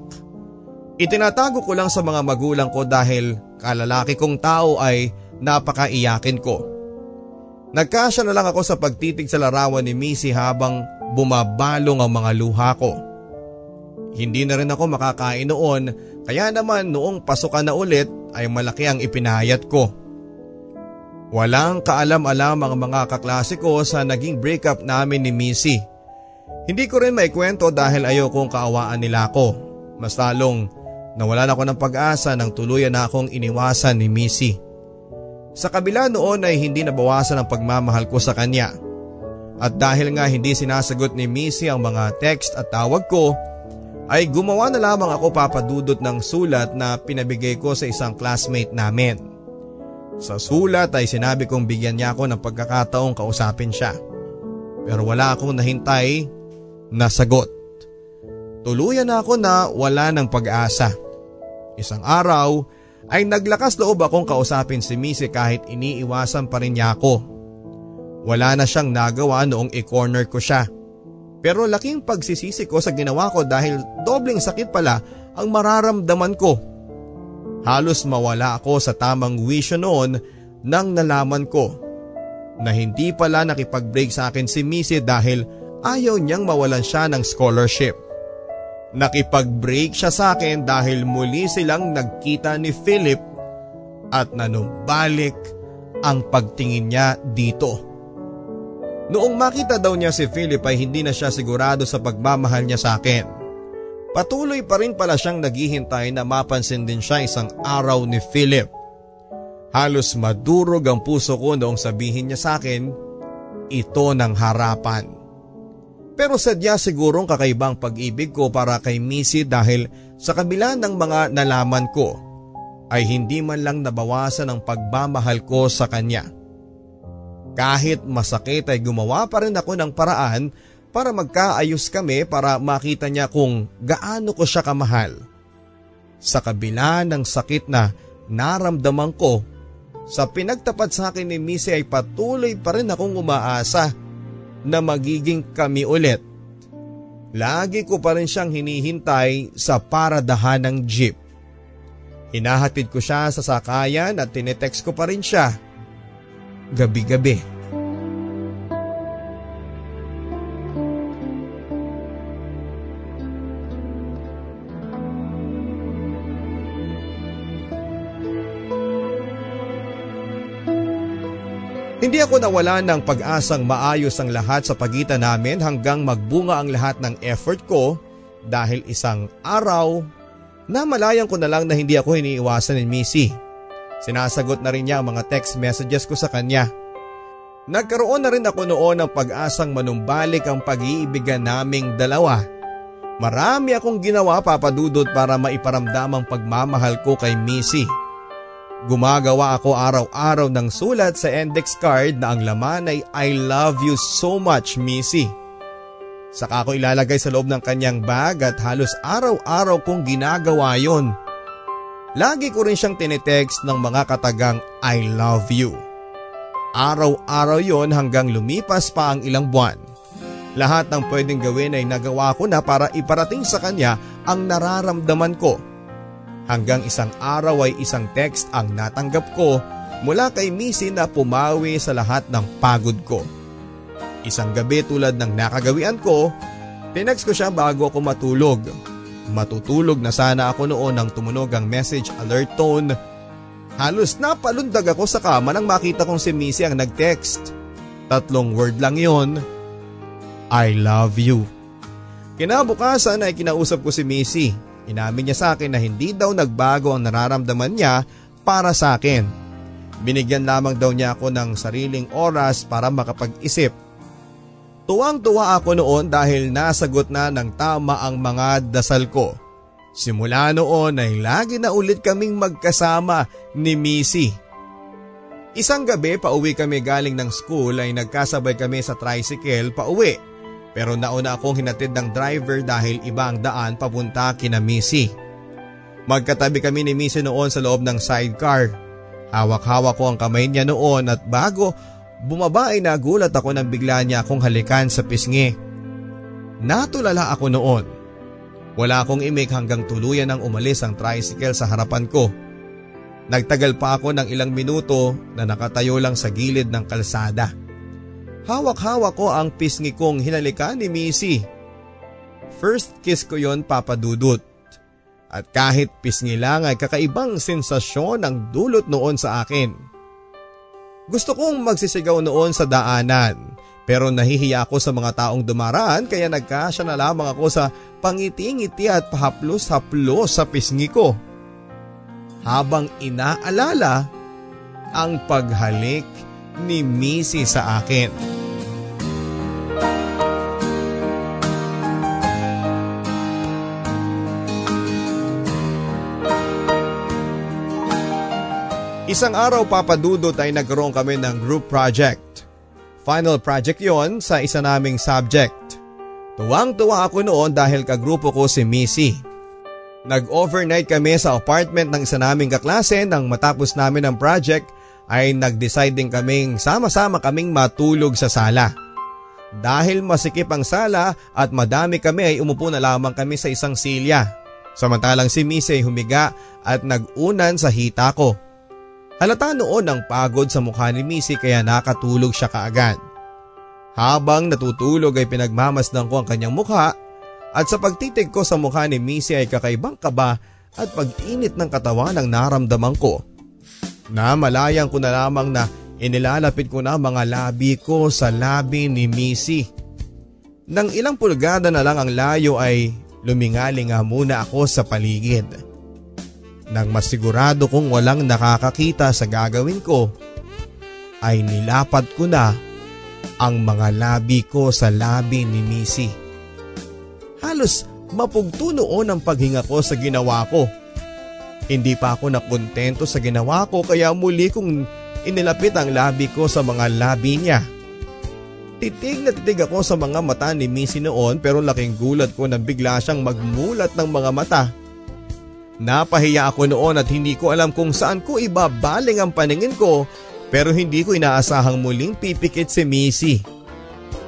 Itinatago ko lang sa mga magulang ko dahil kalalaki kong tao ay napakaiyakin ko. Nagkasya na lang ako sa pagtitig sa larawan ni Missy habang bumabalong ang mga luha ko. Hindi na rin ako makakain noon kaya naman noong pasukan na ulit ay malaki ang ipinayat ko. Walang kaalam-alam ang mga kaklase ko sa naging breakup namin ni Missy. Hindi ko rin maikwento dahil ayokong kaawaan nila ako. Mas lalong nawalan ako ng pag-asa nang tuluyan na akong iniwasan ni Missy. Sa kabila noon ay hindi nabawasan ang pagmamahal ko sa kanya. At dahil nga hindi sinasagot ni Missy ang mga text at tawag ko, ay gumawa na lamang ako papadudot ng sulat na pinabigay ko sa isang classmate namin. Sa sulat ay sinabi kong bigyan niya ako ng pagkakataong kausapin siya. Pero wala akong nahintay na sagot. Tuluyan na ako na wala ng pag-asa. Isang araw ay naglakas loob akong kausapin si Missy kahit iniiwasan pa rin niya ako. Wala na siyang nagawa noong i-corner ko siya. Pero laking pagsisisi ko sa ginawa ko dahil dobleng sakit pala ang mararamdaman ko. Halos mawala ako sa tamang wisyo noon nang nalaman ko na hindi pala nakipag-break sa akin si Missy dahil ayaw niyang mawalan siya ng scholarship. Nakipag-break siya sa akin dahil muli silang nagkita ni Philip at nanumbalik ang pagtingin niya dito. Noong makita daw niya si Philip ay hindi na siya sigurado sa pagmamahal niya sa akin. Patuloy pa rin pala siyang naghihintay na mapansin din siya isang araw ni Philip. Halos madurog ang puso ko noong sabihin niya sa akin, ito ng harapan. Pero sadya sigurong kakaibang pag-ibig ko para kay Missy dahil sa kabila ng mga nalaman ko ay hindi man lang nabawasan ang pagmamahal ko sa kanya. Kahit masakit ay gumawa pa rin ako ng paraan para magkaayos kami para makita niya kung gaano ko siya kamahal. Sa kabila ng sakit na naramdaman ko, sa pinagtapat sa akin ni Missy ay patuloy pa rin akong umaasa na magiging kami ulit. Lagi ko pa rin siyang hinihintay sa paradahan ng jeep. Hinahatid ko siya sa sakayan at tinetext ko pa rin siya gabi-gabi. Hindi ako nawala ng pag-asang maayos ang lahat sa pagitan namin hanggang magbunga ang lahat ng effort ko dahil isang araw na malayan ko na lang na hindi ako iniiwasan ni Missy. Sinasagot na rin niya ang mga text messages ko sa kanya. Nagkaroon na rin ako noon ng pag-asang manumbalik ang pag-iibigan naming dalawa. Marami akong ginawa papadudot para maiparamdam ang pagmamahal ko kay Missy. Gumagawa ako araw-araw ng sulat sa index card na ang laman ay I love you so much Missy. Saka ako ilalagay sa loob ng kanyang bag at halos araw-araw kong ginagawa yon. Lagi ko rin siyang tinitext ng mga katagang I love you. Araw-araw yon hanggang lumipas pa ang ilang buwan. Lahat ng pwedeng gawin ay nagawa ko na para iparating sa kanya ang nararamdaman ko. Hanggang isang araw ay isang text ang natanggap ko mula kay Missy na pumawi sa lahat ng pagod ko. Isang gabi tulad ng nakagawian ko, tinext ko siya bago ako matulog. Matutulog na sana ako noon nang tumunog ang message alert tone. Halos napalundag ako sa kama nang makita kong si Missy ang nag-text. Tatlong word lang yon. I love you. Kinabukasan ay kinausap ko si Missy. Inamin niya sa akin na hindi daw nagbago ang nararamdaman niya para sa akin. Binigyan lamang daw niya ako ng sariling oras para makapag-isip. Tuwang-tuwa ako noon dahil nasagot na ng tama ang mga dasal ko. Simula noon ay lagi na ulit kaming magkasama ni Missy. Isang gabi pauwi kami galing ng school ay nagkasabay kami sa tricycle pauwi. Pero nauna akong hinatid ng driver dahil iba ang daan papunta kina Missy. Magkatabi kami ni Missy noon sa loob ng sidecar. Hawak-hawak ko ang kamay niya noon at bago bumaba ay nagulat ako nang bigla niya akong halikan sa pisngi. Natulala ako noon. Wala akong imik hanggang tuluyan ang umalis ang tricycle sa harapan ko. Nagtagal pa ako ng ilang minuto na nakatayo lang sa gilid ng kalsada. Hawak-hawak ko ang pisngi kong hinalikan ni Missy. First kiss ko yon papadudot. At kahit pisngi lang ay kakaibang sensasyon ang dulot noon sa akin. Gusto kong magsisigaw noon sa daanan pero nahihiya ako sa mga taong dumaraan kaya nagkasya na lamang ako sa pangiti-ngiti at pahaplos-haplos sa pisngi ko. Habang inaalala ang paghalik ni Missy sa akin. Isang araw papadudot ay nagkaroon kami ng group project. Final project yon sa isa naming subject. Tuwang-tuwa ako noon dahil kagrupo ko si Missy. Nag-overnight kami sa apartment ng isa naming kaklase nang matapos namin ang project ay nag-decide din kaming sama-sama kaming matulog sa sala. Dahil masikip ang sala at madami kami ay umupo na lamang kami sa isang silya. Samantalang si Missy humiga at nag-unan sa hita ko. Halata noon ang pagod sa mukha ni Missy kaya nakatulog siya kaagad. Habang natutulog ay pinagmamasdan ko ang kanyang mukha at sa pagtitig ko sa mukha ni Missy ay kakaibang kaba at pag-init ng katawan ang naramdaman ko. Namalayan ko na lamang na inilalapit ko na mga labi ko sa labi ni Missy. Nang ilang pulgada na lang ang layo ay lumingalinga muna ako sa paligid. Nang masigurado kong walang nakakakita sa gagawin ko, ay nilapat ko na ang mga labi ko sa labi ni Missy. Halos mapugto noon ang paghinga ko sa ginawa ko. Hindi pa ako nakontento sa ginawa ko kaya muli kong inilapit ang labi ko sa mga labi niya. Titig na titig ako sa mga mata ni Missy noon pero laking gulat ko nang bigla siyang magmulat ng mga mata Napahiya ako noon at hindi ko alam kung saan ko ibabaling ang paningin ko pero hindi ko inaasahang muling pipikit si Missy.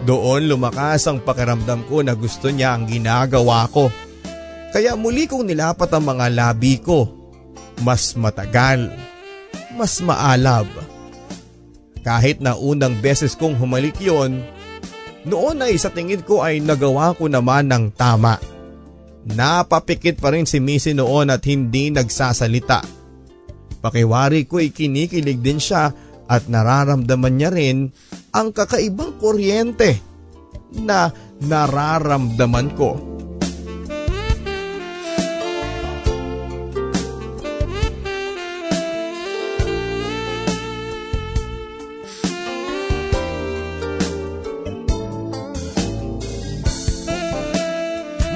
Doon lumakas ang pakiramdam ko na gusto niya ang ginagawa ko. Kaya muli kong nilapat ang mga labi ko. Mas matagal. Mas maalab. Kahit na unang beses kong humalik yon, noon ay sa tingin ko ay nagawa ko naman ng tama. Napapikit pa rin si Missy noon at hindi nagsasalita. Pakiwari ko ikinikilig din siya at nararamdaman niya rin ang kakaibang kuryente na nararamdaman ko.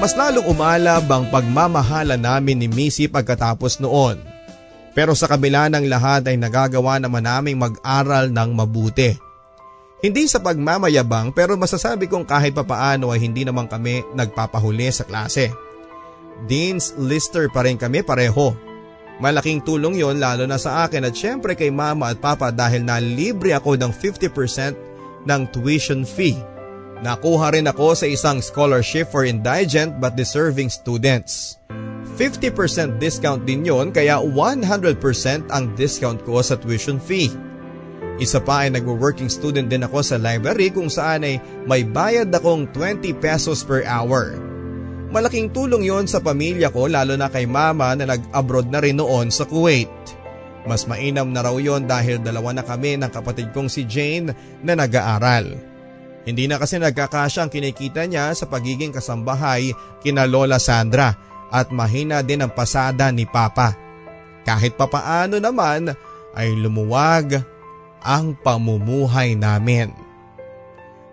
Mas lalong umalab ang pagmamahala namin ni Missy pagkatapos noon. Pero sa kabila ng lahat ay nagagawa naman naming mag-aral ng mabuti. Hindi sa pagmamayabang pero masasabi kong kahit papaano ay hindi naman kami nagpapahuli sa klase. Dean's Lister pa rin kami pareho. Malaking tulong yon lalo na sa akin at syempre kay mama at papa dahil na libre ako ng 50% ng tuition fee Nakuha rin ako sa isang scholarship for indigent but deserving students. 50% discount din yon kaya 100% ang discount ko sa tuition fee. Isa pa ay nagwo-working student din ako sa library kung saan ay may bayad akong 20 pesos per hour. Malaking tulong yon sa pamilya ko lalo na kay mama na nag-abroad na rin noon sa Kuwait. Mas mainam na raw yon dahil dalawa na kami ng kapatid kong si Jane na nag-aaral. Hindi na kasi nagkakasya ang kinikita niya sa pagiging kasambahay kina Lola Sandra at mahina din ang pasada ni Papa. Kahit papaano naman ay lumuwag ang pamumuhay namin.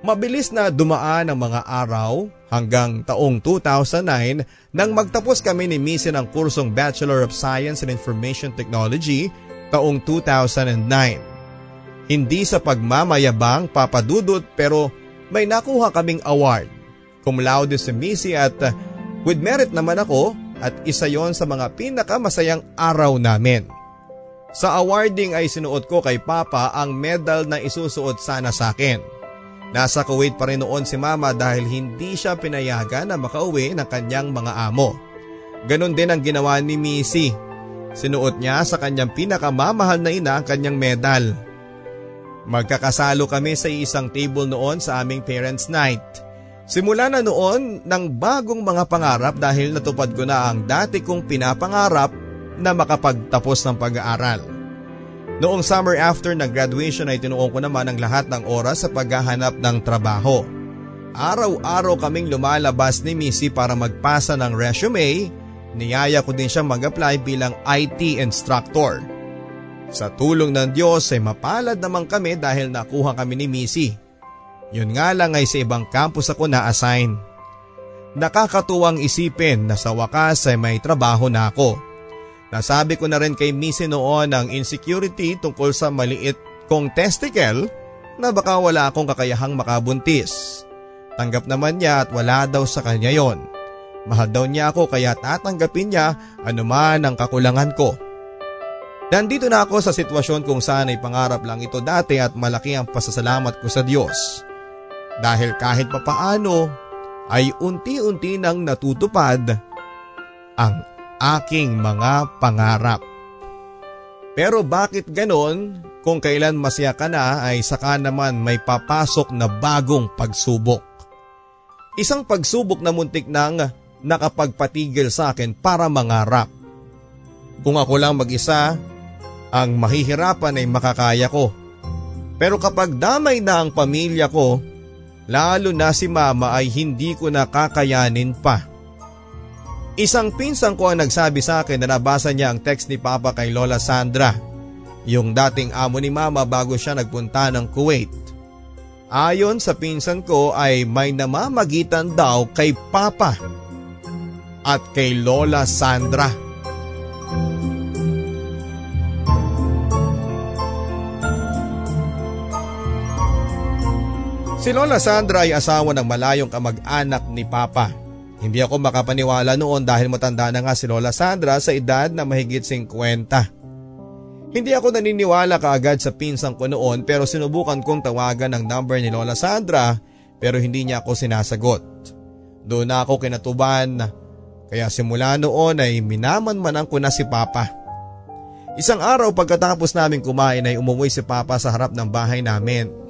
Mabilis na dumaan ang mga araw hanggang taong 2009 nang magtapos kami ni Missy ng kursong Bachelor of Science in Information Technology taong 2009. Hindi sa pagmamayabang papadudot pero may nakuha kaming award. Cum laude si Missy at with merit naman ako at isa yon sa mga pinakamasayang araw namin. Sa awarding ay sinuot ko kay Papa ang medal na isusuot sana sa akin. Nasa Kuwait pa rin noon si Mama dahil hindi siya pinayagan na makauwi ng kanyang mga amo. Ganon din ang ginawa ni Missy. Sinuot niya sa kanyang pinakamamahal na ina ang kanyang medal. Magkakasalo kami sa isang table noon sa aming parents night. Simula na noon ng bagong mga pangarap dahil natupad ko na ang dati kong pinapangarap na makapagtapos ng pag-aaral. Noong summer after ng graduation ay tinuon ko naman ang lahat ng oras sa paghahanap ng trabaho. Araw-araw kaming lumalabas ni Missy para magpasa ng resume, niyaya ko din siyang mag-apply bilang IT instructor. Sa tulong ng Diyos ay mapalad naman kami dahil nakuha kami ni Missy. Yun nga lang ay sa ibang campus ako na-assign. Nakakatuwang isipin na sa wakas ay may trabaho na ako. Nasabi ko na rin kay Missy noon ang insecurity tungkol sa maliit kong testicle na baka wala akong kakayahang makabuntis. Tanggap naman niya at wala daw sa kanya yon. Mahal daw niya ako kaya tatanggapin niya anuman ang kakulangan ko. Nandito na ako sa sitwasyon kung saan ay pangarap lang ito dati at malaki ang pasasalamat ko sa Diyos. Dahil kahit papaano ay unti-unti nang natutupad ang aking mga pangarap. Pero bakit ganon kung kailan masaya ka na ay saka naman may papasok na bagong pagsubok? Isang pagsubok na muntik nang nakapagpatigil sa akin para mangarap. Kung ako lang mag-isa, ang mahihirapan ay makakaya ko. Pero kapag damay na ang pamilya ko, lalo na si mama ay hindi ko nakakayanin pa. Isang pinsan ko ang nagsabi sa akin na nabasa niya ang text ni Papa kay Lola Sandra, yung dating amo ni Mama bago siya nagpunta ng Kuwait. Ayon sa pinsan ko ay may namamagitan daw kay Papa at kay Lola Sandra. Si Lola Sandra ay asawa ng malayong kamag-anak ni Papa. Hindi ako makapaniwala noon dahil matanda na nga si Lola Sandra sa edad na mahigit 50. Hindi ako naniniwala kaagad sa pinsang ko noon pero sinubukan kong tawagan ang number ni Lola Sandra pero hindi niya ako sinasagot. Doon ako kinatuban kaya simula noon ay minamanmanan ko na si Papa. Isang araw pagkatapos namin kumain ay umuwi si Papa sa harap ng bahay namin.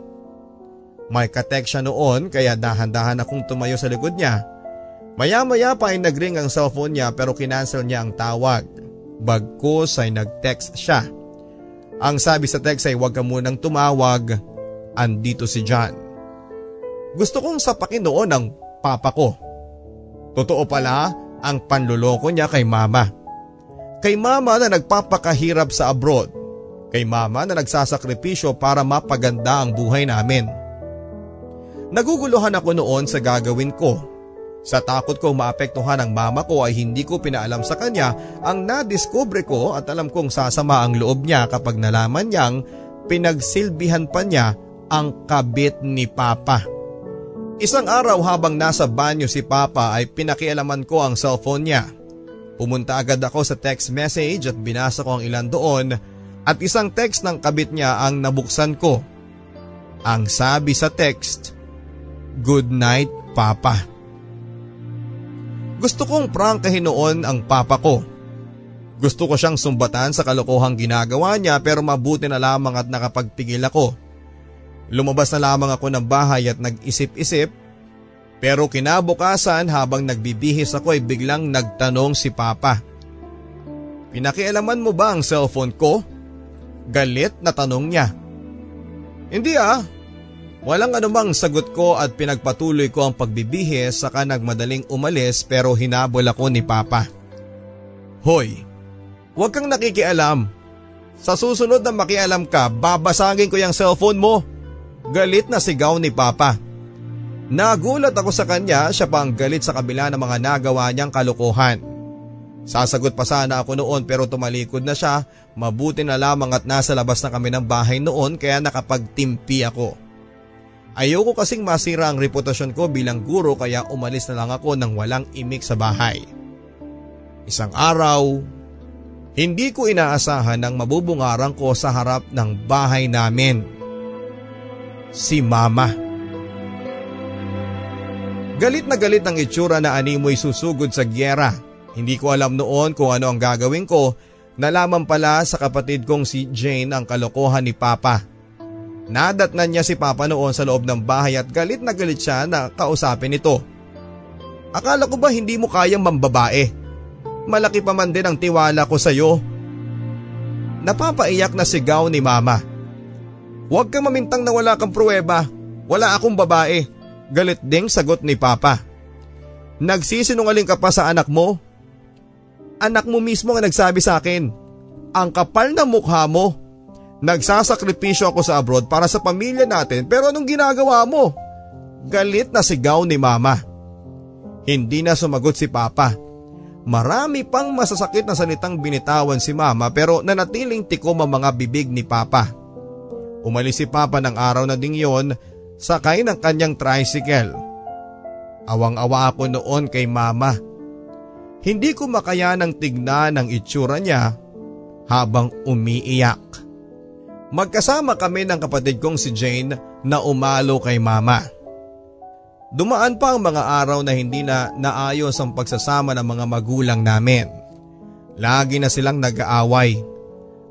May katek siya noon kaya dahan-dahan akong tumayo sa likod niya Maya-maya pa ay nagring ang cellphone niya pero kinansel niya ang tawag. Bagkus ay nag-text siya. Ang sabi sa text ay huwag ka munang tumawag, andito si John. Gusto kong sapakin noon ang papa ko. Totoo pala ang panluloko niya kay mama. Kay mama na nagpapakahirap sa abroad. Kay mama na nagsasakripisyo para mapaganda ang buhay namin. Naguguluhan ako noon sa gagawin ko sa takot kong maapektuhan ang mama ko ay hindi ko pinaalam sa kanya ang nadiskubre ko at alam kong sasama ang loob niya kapag nalaman niyang pinagsilbihan pa niya ang kabit ni Papa. Isang araw habang nasa banyo si Papa ay pinakialaman ko ang cellphone niya. Pumunta agad ako sa text message at binasa ko ang ilan doon at isang text ng kabit niya ang nabuksan ko. Ang sabi sa text, Good night Papa. Gusto kong prangkahin noon ang papa ko. Gusto ko siyang sumbatan sa kalokohang ginagawa niya pero mabuti na lamang at nakapagpigil ako. Lumabas na lamang ako ng bahay at nag-isip-isip pero kinabukasan habang nagbibihis ako ay biglang nagtanong si Papa. Pinakialaman mo ba ang cellphone ko? Galit na tanong niya. Hindi ah. Walang anumang sagot ko at pinagpatuloy ko ang pagbibihis saka nagmadaling umalis pero hinabol ako ni Papa. Hoy, Huwag kang nakikialam. Sa susunod na makialam ka, babasagin ko yung cellphone mo. Galit na sigaw ni Papa. Nagulat ako sa kanya, siya pa ang galit sa kabila ng mga nagawa niyang kalukuhan. Sasagot pa sana ako noon pero tumalikod na siya, mabuti na lamang at nasa labas na kami ng bahay noon kaya nakapagtimpi ako. Ayoko kasing masira ang reputasyon ko bilang guro kaya umalis na lang ako nang walang imik sa bahay. Isang araw, hindi ko inaasahan ang mabubungarang ko sa harap ng bahay namin. Si Mama. Galit na galit ang itsura na animoy susugod sa gyera. Hindi ko alam noon kung ano ang gagawin ko. Nalaman pala sa kapatid kong si Jane ang kalokohan ni Papa. Nadatnan niya si Papa noon sa loob ng bahay at galit na galit siya na kausapin ito. Akala ko ba hindi mo kayang mambabae? Malaki pa man din ang tiwala ko sa iyo. Napapaiyak na sigaw ni mama. Huwag kang mamintang na wala kang pruweba. Wala akong babae. Galit ding sagot ni papa. Nagsisinungaling ka pa sa anak mo? Anak mo mismo ang nagsabi sa akin. Ang kapal na mukha mo. Nagsasakripisyo ako sa abroad para sa pamilya natin pero anong ginagawa mo? Galit na sigaw ni mama. Hindi na sumagot si papa. Marami pang masasakit na salitang binitawan si mama pero nanatiling tikom ang mga bibig ni papa. Umalis si papa ng araw na ding yon sakay ng kanyang tricycle. Awang-awa ako noon kay mama. Hindi ko makayanang tignan ang itsura niya habang umiiyak. Magkasama kami ng kapatid kong si Jane na umalo kay mama. Dumaan pa ang mga araw na hindi na naayos ang pagsasama ng mga magulang namin. Lagi na silang nag-aaway.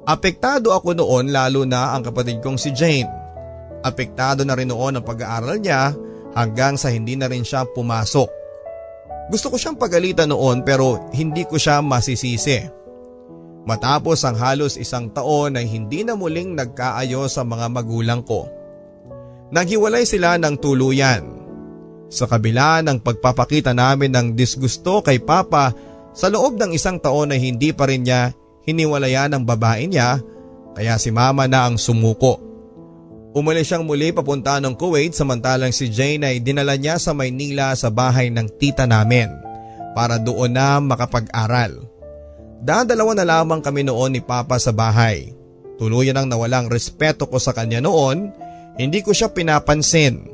Apektado ako noon lalo na ang kapatid kong si Jane. Apektado na rin noon ang pag-aaral niya hanggang sa hindi na rin siya pumasok. Gusto ko siyang pagalitan noon pero hindi ko siya masisisi. Matapos ang halos isang taon ay hindi na muling nagkaayos sa mga magulang ko. Naghiwalay sila ng tuluyan. Sa kabila ng pagpapakita namin ng disgusto kay Papa sa loob ng isang taon ay hindi pa rin niya hiniwalayan ang babae niya kaya si Mama na ang sumuko. Umalis siyang muli papunta ng Kuwait samantalang si Jane ay dinala niya sa Maynila sa bahay ng tita namin para doon na makapag-aral. Dadalawa na lamang kami noon ni Papa sa bahay. Tuluyan ang nawalang respeto ko sa kanya noon, hindi ko siya pinapansin.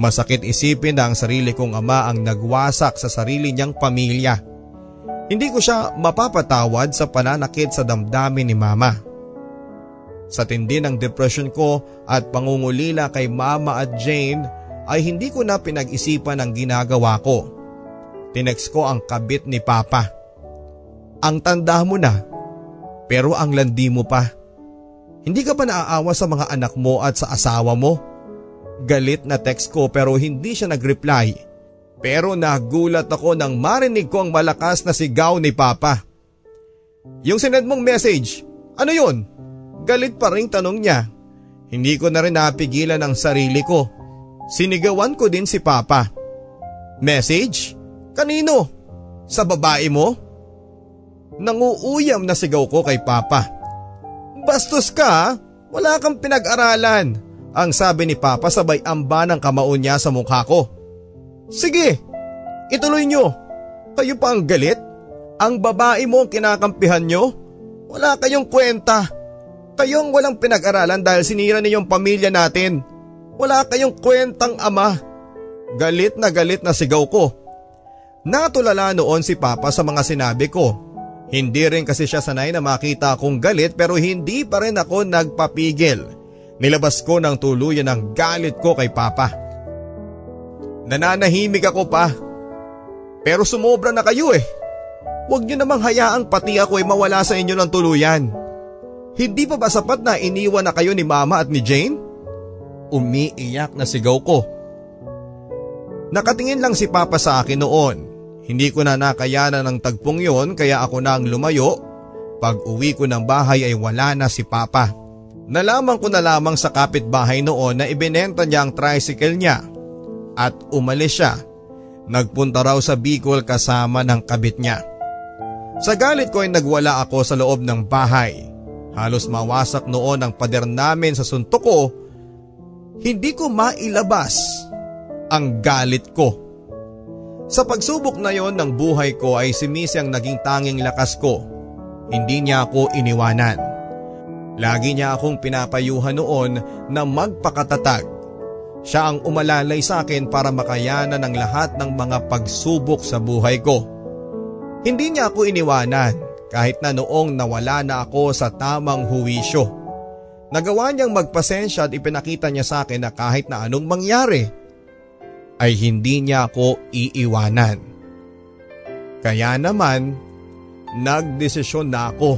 Masakit isipin na ang sarili kong ama ang nagwasak sa sarili niyang pamilya. Hindi ko siya mapapatawad sa pananakit sa damdamin ni mama. Sa tindi ng depression ko at pangungulila kay mama at Jane ay hindi ko na pinag-isipan ang ginagawa ko. Tinext ko ang kabit ni papa. Ang tanda mo na pero ang landi mo pa. Hindi ka ba naaawa sa mga anak mo at sa asawa mo? Galit na text ko pero hindi siya nag-reply. Pero nagulat ako nang marinig ko ang malakas na sigaw ni Papa. Yung sinend mong message, ano yun? Galit pa rin tanong niya. Hindi ko na rin napigilan ang sarili ko. Sinigawan ko din si Papa. Message? Kanino? Sa babae mo? Nanguuyam na sigaw ko kay Papa. Bastos ka, wala kang pinag-aralan. Ang sabi ni Papa sabay amba ng kamao niya sa mukha ko. Sige, ituloy nyo. Kayo pa ang galit? Ang babae mo ang kinakampihan nyo? Wala kayong kwenta. Kayong walang pinag-aralan dahil sinira ninyong pamilya natin. Wala kayong kwentang ama. Galit na galit na sigaw ko. Natulala noon si Papa sa mga sinabi ko. Hindi rin kasi siya sanay na makita akong galit pero hindi pa rin ako nagpapigil. Nilabas ko ng tuluyan ang galit ko kay Papa. Nananahimik ako pa. Pero sumobra na kayo eh. Huwag niyo namang hayaang pati ako ay mawala sa inyo ng tuluyan. Hindi pa ba sapat na iniwan na kayo ni mama at ni Jane? Umiiyak na sigaw ko. Nakatingin lang si Papa sa akin noon. Hindi ko na nakayanan ng tagpong yon kaya ako na ang lumayo. Pag uwi ko ng bahay ay wala na si Papa. Nalaman ko na lamang sa kapitbahay noon na ibinenta niya ang tricycle niya at umalis siya. Nagpunta raw sa Bicol kasama ng kabit niya. Sa galit ko ay nagwala ako sa loob ng bahay. Halos mawasak noon ang pader namin sa suntok ko. Hindi ko mailabas ang galit ko. Sa pagsubok na yon ng buhay ko ay si Missy ang naging tanging lakas ko. Hindi niya ako iniwanan. Lagi niya akong pinapayuhan noon na magpakatatag. Siya ang umalalay sa akin para makayanan ng lahat ng mga pagsubok sa buhay ko. Hindi niya ako iniwanan kahit na noong nawala na ako sa tamang huwisyo. Nagawa niyang magpasensya at ipinakita niya sa akin na kahit na anong mangyari ay hindi niya ako iiwanan. Kaya naman, nagdesisyon na ako.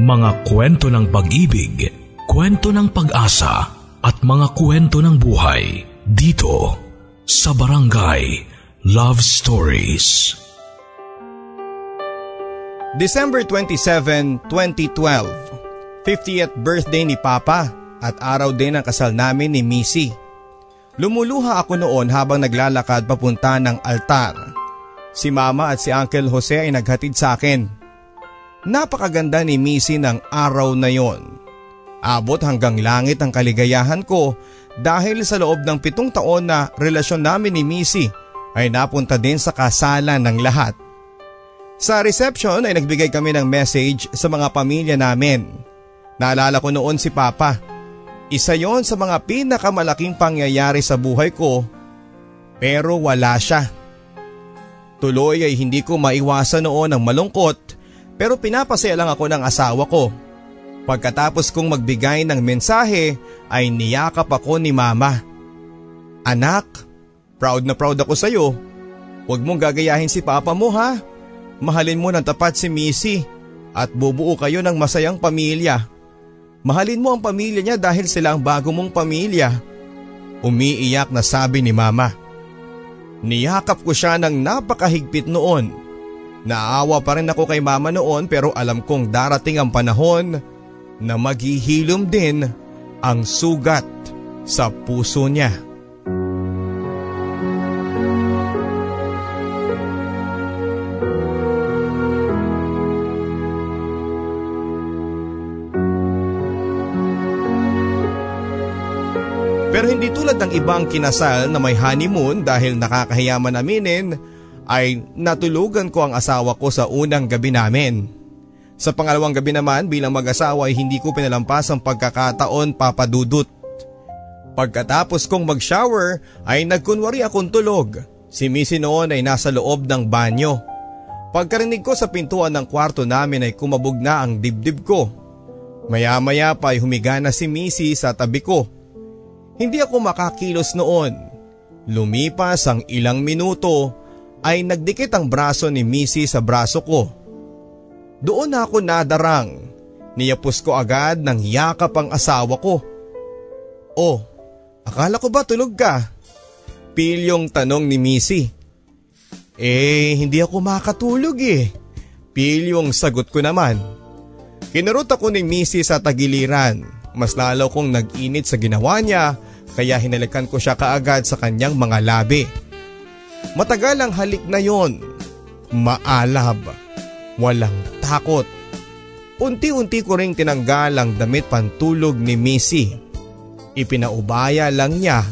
Mga kwento ng pag-ibig, kwento ng pag-asa at mga kwento ng buhay dito sa Barangay Love Stories. December 27, 2012 50th birthday ni Papa at araw din ang kasal namin ni Missy. Lumuluha ako noon habang naglalakad papunta ng altar. Si Mama at si Uncle Jose ay naghatid sa akin. Napakaganda ni Missy ng araw na yon. Abot hanggang langit ang kaligayahan ko dahil sa loob ng pitong taon na relasyon namin ni Missy ay napunta din sa kasalan ng lahat. Sa reception ay nagbigay kami ng message sa mga pamilya namin. Naalala ko noon si Papa. Isa yon sa mga pinakamalaking pangyayari sa buhay ko pero wala siya. Tuloy ay hindi ko maiwasan noon ang malungkot pero pinapasaya lang ako ng asawa ko. Pagkatapos kong magbigay ng mensahe ay niyakap ako ni mama. Anak, proud na proud ako sa iyo. Huwag mong gagayahin si papa mo ha. Mahalin mo ng tapat si Missy at bubuo kayo ng masayang pamilya. Mahalin mo ang pamilya niya dahil sila ang bago mong pamilya. Umiiyak na sabi ni mama. Niyakap ko siya ng napakahigpit noon Naawa pa rin ako kay mama noon pero alam kong darating ang panahon na maghihilom din ang sugat sa puso niya. Pero hindi tulad ng ibang kinasal na may honeymoon dahil nakakahiyaman aminin ay natulugan ko ang asawa ko sa unang gabi namin. Sa pangalawang gabi naman bilang mag-asawa ay hindi ko pinalampas ang pagkakataon papadudot. Pagkatapos kong mag-shower ay nagkunwari akong tulog. Si Missy noon ay nasa loob ng banyo. Pagkarinig ko sa pintuan ng kwarto namin ay kumabog na ang dibdib ko. Maya-maya pa ay humiga na si Missy sa tabi ko. Hindi ako makakilos noon. Lumipas ang ilang minuto ay nagdikit ang braso ni Missy sa braso ko. Doon ako nadarang. Niyapos ko agad ng yakap ang asawa ko. Oh, akala ko ba tulog ka? Pilyong tanong ni Missy. Eh, hindi ako makatulog eh. Pilyong sagot ko naman. Kinurot ako ni Missy sa tagiliran. Mas lalo kong nag-init sa ginawa niya kaya hinalikan ko siya kaagad sa kanyang mga labi. Matagal ang halik na yon. Maalab. Walang takot. Unti-unti ko ring tinanggal ang damit pantulog ni Missy. Ipinaubaya lang niya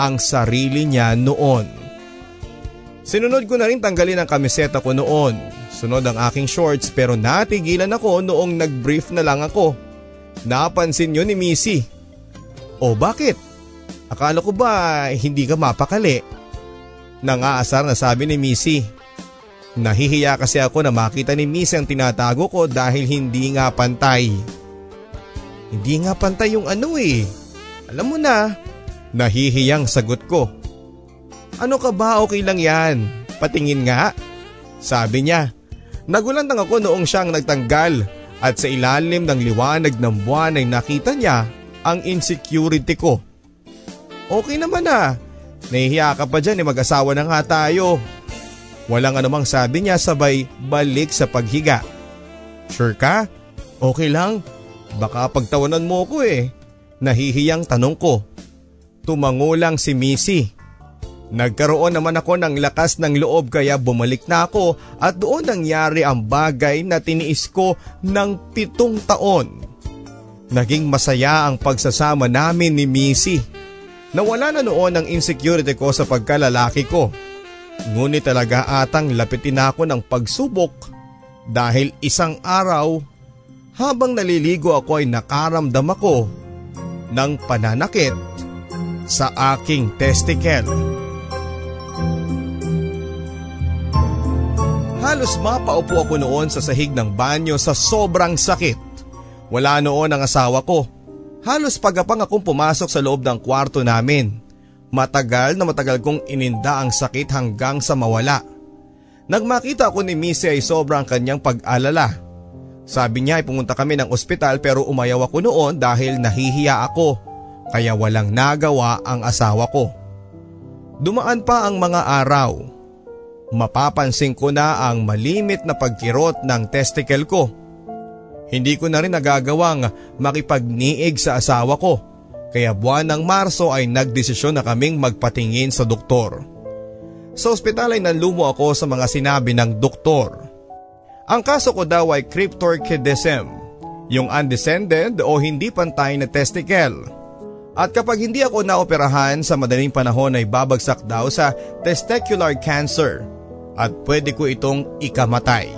ang sarili niya noon. Sinunod ko na rin tanggalin ang kamiseta ko noon. Sunod ang aking shorts pero natigilan ako noong nag-brief na lang ako. Napansin yun ni Missy. O bakit? Akala ko ba hindi ka mapakali? Nangaasar na sabi ni Missy. Nahihiya kasi ako na makita ni Missy ang tinatago ko dahil hindi nga pantay. Hindi nga pantay yung ano eh. Alam mo na, nahihiyang sagot ko. Ano ka ba okay lang yan? Patingin nga. Sabi niya. Nagulan lang ako noong siyang nagtanggal at sa ilalim ng liwanag ng buwan ay nakita niya ang insecurity ko. Okay naman ah. Nahihiya ka pa dyan eh mag-asawa na nga tayo. Walang anumang sabi niya sabay balik sa paghiga. Sure ka? Okay lang. Baka pagtawanan mo ko eh. Nahihiyang tanong ko. Tumangulang si Missy. Nagkaroon naman ako ng lakas ng loob kaya bumalik na ako at doon nangyari ang bagay na tiniis ko ng pitong taon. Naging masaya ang pagsasama namin ni Missy. Nawala na noon ang insecurity ko sa pagkalalaki ko. Ngunit talaga atang lapitin ako ng pagsubok dahil isang araw habang naliligo ako ay nakaramdam ako ng pananakit sa aking testicle. Halos mapaupo ako noon sa sahig ng banyo sa sobrang sakit. Wala noon ang asawa ko. Halos pagapang akong pumasok sa loob ng kwarto namin. Matagal na matagal kong ininda ang sakit hanggang sa mawala. Nagmakita ako ni Missy ay sobrang kanyang pag-alala. Sabi niya ay pumunta kami ng ospital pero umayaw ako noon dahil nahihiya ako kaya walang nagawa ang asawa ko. Dumaan pa ang mga araw mapapansin ko na ang malimit na pagkirot ng testicle ko. Hindi ko na rin nagagawang makipagniig sa asawa ko kaya buwan ng Marso ay nagdesisyon na kaming magpatingin sa doktor. Sa ospital ay nanlumo ako sa mga sinabi ng doktor. Ang kaso ko daw ay cryptorchidism, yung undescended o hindi pantay na testicle. At kapag hindi ako naoperahan sa madaling panahon ay babagsak daw sa testicular cancer at pwede ko itong ikamatay.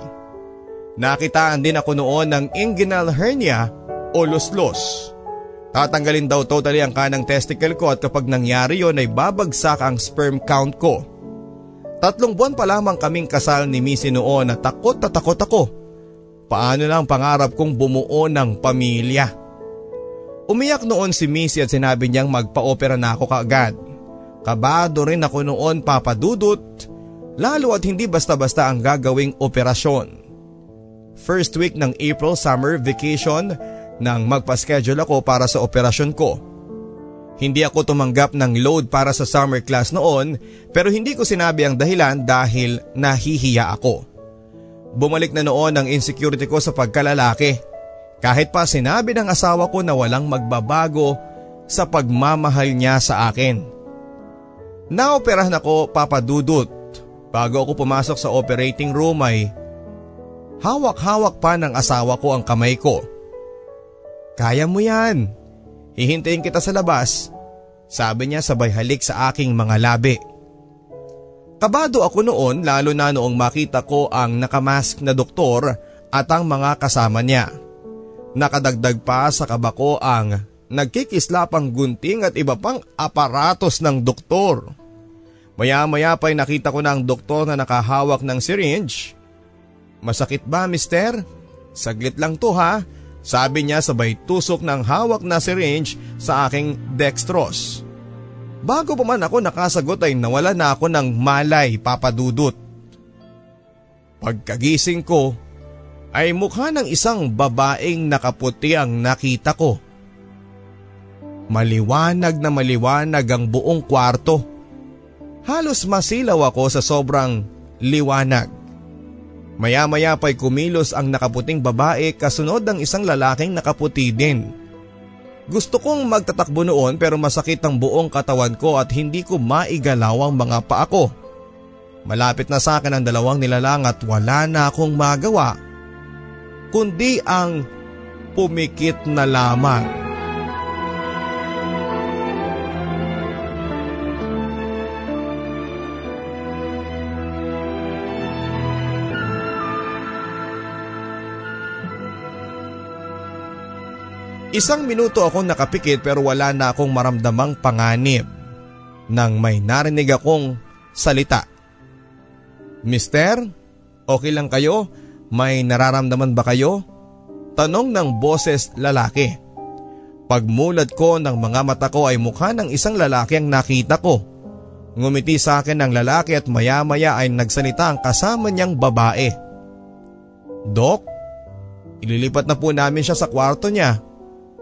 Nakitaan din ako noon ng inguinal hernia o luslos. Tatanggalin daw totally ang kanang testicle ko at kapag nangyari yon ay babagsak ang sperm count ko. Tatlong buwan pa lamang kaming kasal ni Missy noon at takot na takot ako. Paano lang pangarap kong bumuo ng pamilya. Umiyak noon si Missy at sinabi niyang magpa-opera na ako kaagad. Kabado rin ako noon papadudot Lalo at hindi basta-basta ang gagawing operasyon. First week ng April summer vacation nang magpa-schedule ako para sa operasyon ko. Hindi ako tumanggap ng load para sa summer class noon pero hindi ko sinabi ang dahilan dahil nahihiya ako. Bumalik na noon ang insecurity ko sa pagkalalaki. Kahit pa sinabi ng asawa ko na walang magbabago sa pagmamahal niya sa akin. Naoperahan ako papadudot Bago ako pumasok sa operating room ay hawak-hawak pa ng asawa ko ang kamay ko. Kaya mo yan. Hihintayin kita sa labas. Sabi niya sabay halik sa aking mga labi. Kabado ako noon lalo na noong makita ko ang nakamask na doktor at ang mga kasama niya. Nakadagdag pa sa kaba ko ang nagkikislapang gunting at iba pang aparatos ng doktor. Maya-maya pa'y nakita ko na ang doktor na nakahawak ng syringe. Masakit ba mister? Saglit lang to ha. Sabi niya sabay tusok ng hawak na syringe sa aking dextrose. Bago pa man ako nakasagot ay nawala na ako ng malay papadudot. Pagkagising ko ay mukha ng isang babaeng nakaputi ang nakita ko. Maliwanag na maliwanag ang buong kwarto. Halos masilaw ako sa sobrang liwanag. Maya-maya pa'y kumilos ang nakaputing babae kasunod ng isang lalaking nakaputi din. Gusto kong magtatakbo noon pero masakit ang buong katawan ko at hindi ko maigalaw ang mga paa ko. Malapit na sa akin ang dalawang nilalang at wala na akong magawa kundi ang pumikit na lamang. Isang minuto akong nakapikit pero wala na akong maramdamang panganib nang may narinig akong salita. Mister, okay lang kayo? May nararamdaman ba kayo? Tanong ng boses lalaki. Pagmulat ko ng mga mata ko ay mukha ng isang lalaki ang nakita ko. Ngumiti sa akin ang lalaki at maya-maya ay nagsalita ang kasama niyang babae. Dok, ililipat na po namin siya sa kwarto niya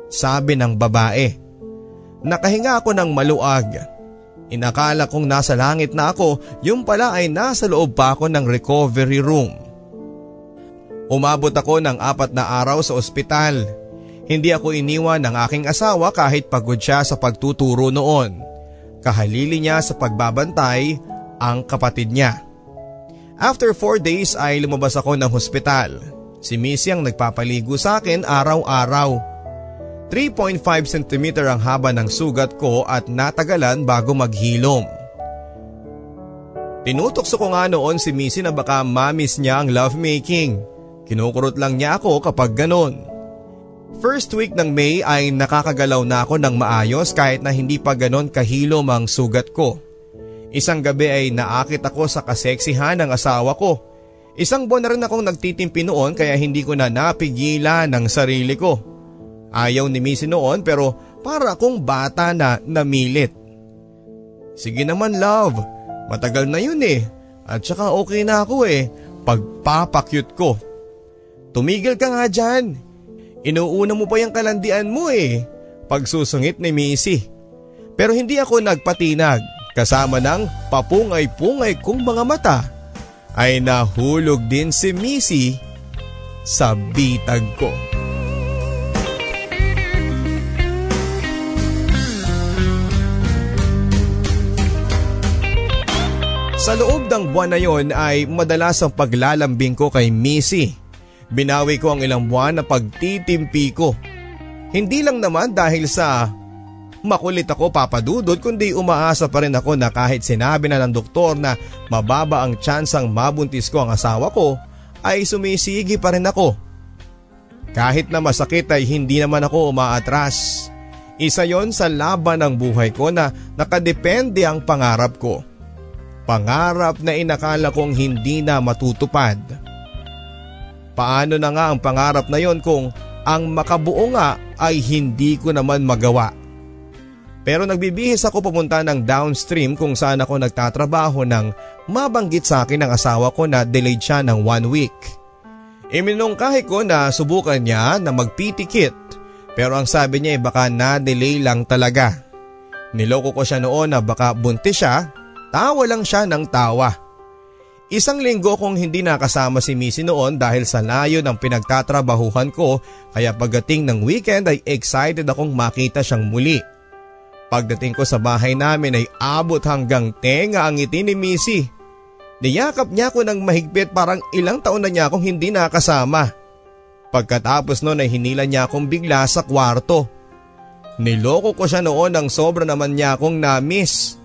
sabi ng babae. Nakahinga ako ng maluag. Inakala kong nasa langit na ako, yung pala ay nasa loob pa ako ng recovery room. Umabot ako ng apat na araw sa ospital. Hindi ako iniwan ng aking asawa kahit pagod siya sa pagtuturo noon. Kahalili niya sa pagbabantay ang kapatid niya. After 4 days ay lumabas ako ng hospital. Si Missy ang nagpapaligo sa akin araw-araw. 3.5 cm ang haba ng sugat ko at natagalan bago maghilom. Tinutokso ko nga noon si Missy na baka mamis niya ang lovemaking. Kinukurot lang niya ako kapag ganon. First week ng May ay nakakagalaw na ako ng maayos kahit na hindi pa ganon kahilom ang sugat ko. Isang gabi ay naakit ako sa kaseksihan ng asawa ko. Isang buwan na rin akong nagtitimpi noon kaya hindi ko na napigilan ng sarili ko. Ayaw ni Missy noon pero para akong bata na namilit. Sige naman love, matagal na yun eh. At saka okay na ako eh, pagpapakyut ko. Tumigil ka nga dyan. Inuuna mo pa yung kalandian mo eh. Pagsusungit ni Missy. Pero hindi ako nagpatinag kasama ng papungay-pungay kong mga mata ay nahulog din si Missy sa bitag ko. Sa loob ng buwan na yon ay madalas ang paglalambing ko kay Missy. Binawi ko ang ilang buwan na pagtitimpi ko. Hindi lang naman dahil sa makulit ako papadudod kundi umaasa pa rin ako na kahit sinabi na ng doktor na mababa ang tsansang mabuntis ko ang asawa ko ay sumisigi pa rin ako. Kahit na masakit ay hindi naman ako umaatras. Isa yon sa laban ng buhay ko na nakadepende ang pangarap ko. Pangarap na inakala kong hindi na matutupad. Paano na nga ang pangarap na yon kung ang makabuo nga ay hindi ko naman magawa. Pero nagbibihis ako pumunta ng downstream kung saan ako nagtatrabaho nang mabanggit sa akin ng asawa ko na delayed siya ng one week. Iminungkahi ko na subukan niya na magpitikit pero ang sabi niya ay baka na-delay lang talaga. Niloko ko siya noon na baka buntis siya Tawa lang siya ng tawa. Isang linggo kong hindi nakasama si Missy noon dahil sa layo ng pinagtatrabahuhan ko kaya pagdating ng weekend ay excited akong makita siyang muli. Pagdating ko sa bahay namin ay abot hanggang tenga ang ngiti ni Missy. Niyakap niya ako ng mahigpit parang ilang taon na niya akong hindi nakasama. Pagkatapos noon ay hinila niya akong bigla sa kwarto. Niloko ko siya noon ng sobra naman niya akong na-miss.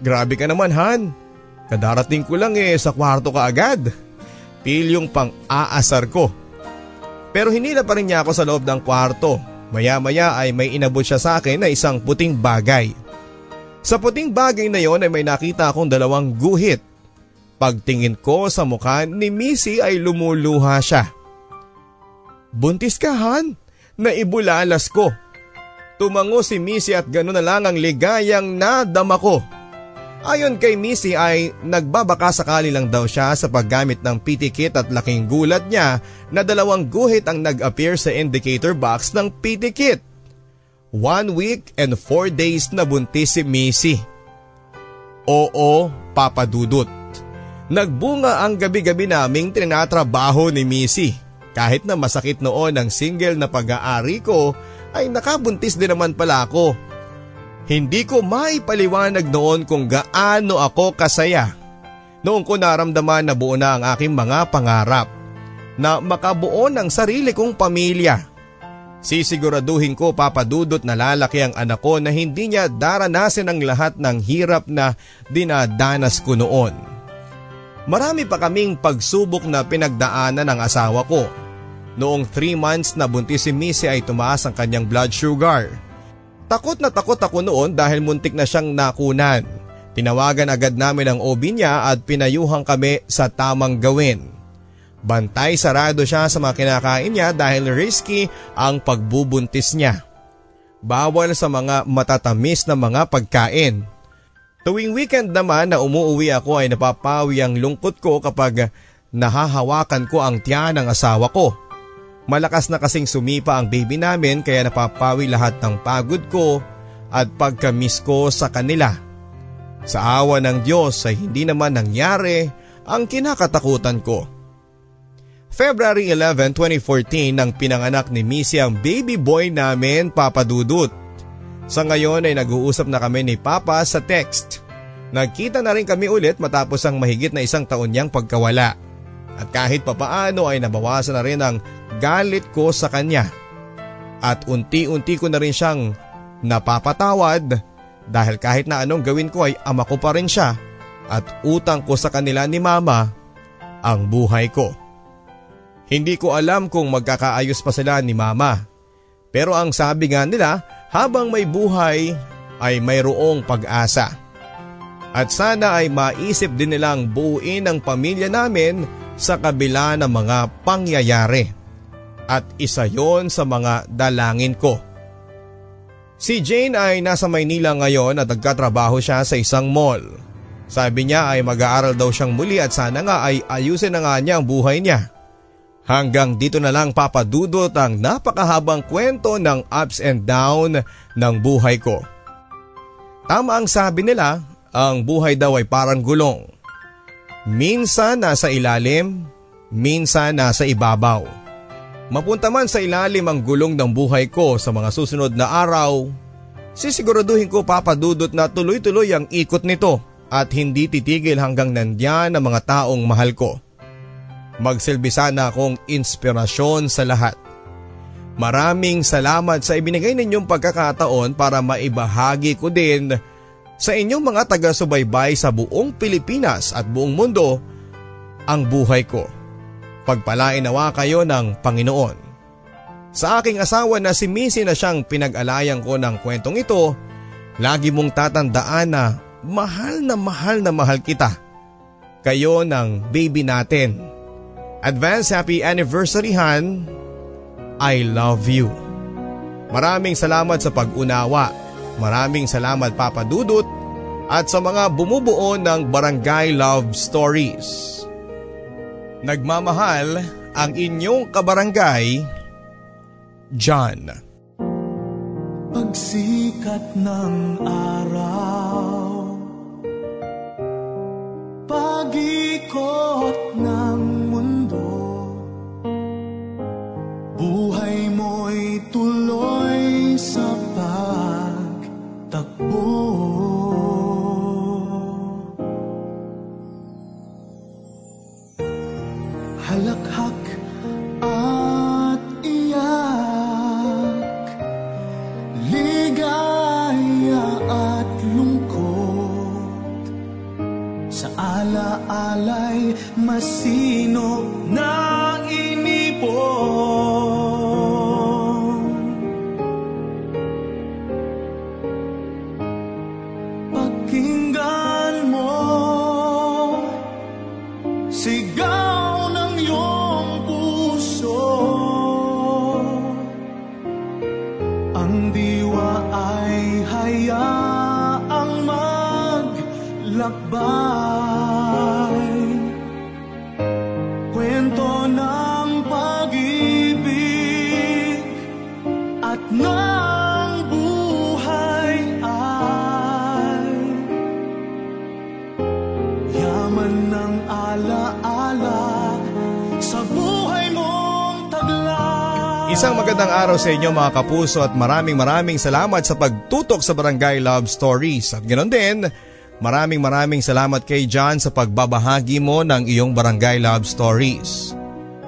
Grabe ka naman Han. Kadarating ko lang eh sa kwarto ka agad. Feel yung pang-aasar ko. Pero hinila pa rin niya ako sa loob ng kwarto. Maya maya ay may inabot siya sa akin na isang puting bagay. Sa puting bagay na yon ay may nakita akong dalawang guhit. Pagtingin ko sa mukha ni Missy ay lumuluha siya. Buntis ka Han? Naibulalas ko. Tumango si Missy at gano'n na lang ang ligayang nadama ko. Ayon kay Missy ay nagbabaka sakali lang daw siya sa paggamit ng PT kit at laking gulat niya na dalawang guhit ang nag-appear sa indicator box ng PT kit. One week and four days na buntis si Missy. Oo, papadudot. Nagbunga ang gabi-gabi naming trinatrabaho ni Missy. Kahit na masakit noon ang single na pag-aari ko ay nakabuntis din naman pala ako hindi ko maipaliwanag noon kung gaano ako kasaya. Noong ko naramdaman na buo na ang aking mga pangarap na makabuo ng sarili kong pamilya. Sisiguraduhin ko papadudot na lalaki ang anak ko na hindi niya daranasin ang lahat ng hirap na dinadanas ko noon. Marami pa kaming pagsubok na pinagdaanan ng asawa ko. Noong 3 months na buntis si Missy ay tumaas ang kanyang blood sugar. Takot na takot ako noon dahil muntik na siyang nakunan. Tinawagan agad namin ang OB niya at pinayuhang kami sa tamang gawin. Bantay sarado siya sa mga kinakain niya dahil risky ang pagbubuntis niya. Bawal sa mga matatamis na mga pagkain. Tuwing weekend naman na umuwi ako ay napapawi ang lungkot ko kapag nahahawakan ko ang tiyan ng asawa ko. Malakas na kasing sumipa ang baby namin kaya napapawi lahat ng pagod ko at pagkamiss ko sa kanila. Sa awa ng Diyos ay hindi naman nangyari ang kinakatakutan ko. February 11, 2014 nang pinanganak ni Missy ang baby boy namin Papa Dudut. Sa ngayon ay nag-uusap na kami ni Papa sa text. Nagkita na rin kami ulit matapos ang mahigit na isang taon niyang pagkawala. At kahit papaano ay nabawasan na rin ang galit ko sa kanya. At unti-unti ko na rin siyang napapatawad dahil kahit na anong gawin ko ay ama ko pa rin siya at utang ko sa kanila ni mama ang buhay ko. Hindi ko alam kung magkakaayos pa sila ni mama. Pero ang sabi nga nila habang may buhay ay mayroong pag-asa. At sana ay maisip din nilang buuin ang pamilya namin sa kabila ng mga pangyayari. At isa yon sa mga dalangin ko. Si Jane ay nasa Maynila ngayon at nagkatrabaho siya sa isang mall. Sabi niya ay mag-aaral daw siyang muli at sana nga ay ayusin na nga niya ang buhay niya. Hanggang dito na lang papadudot ang napakahabang kwento ng ups and down ng buhay ko. Tama ang sabi nila, ang buhay daw ay parang gulong. Minsan nasa ilalim, minsan nasa ibabaw. Mapunta man sa ilalim ang gulong ng buhay ko sa mga susunod na araw, sisiguraduhin ko papadudot na tuloy-tuloy ang ikot nito at hindi titigil hanggang nandyan ang mga taong mahal ko. Magsilbi sana akong inspirasyon sa lahat. Maraming salamat sa ibinigay ninyong pagkakataon para maibahagi ko din sa inyong mga taga-subaybay sa buong Pilipinas at buong mundo ang buhay ko. Pagpalain nawa kayo ng Panginoon. Sa aking asawa na si Missy na siyang pinag-alayan ko ng kwentong ito, lagi mong tatandaan na mahal na mahal na mahal kita. Kayo ng baby natin. Advance happy anniversary Han. I love you. Maraming salamat sa pag-unawa Maraming salamat Papa Dudut at sa mga bumubuo ng Barangay Love Stories. Nagmamahal ang inyong kabarangay, John. Pagsikat ng araw Pagikot ng mundo Buhay mo'y tuloy Halakhak sa inyo mga kapuso at maraming maraming salamat sa pagtutok sa Barangay Love Stories. At ganoon din, maraming maraming salamat kay John sa pagbabahagi mo ng iyong Barangay Love Stories.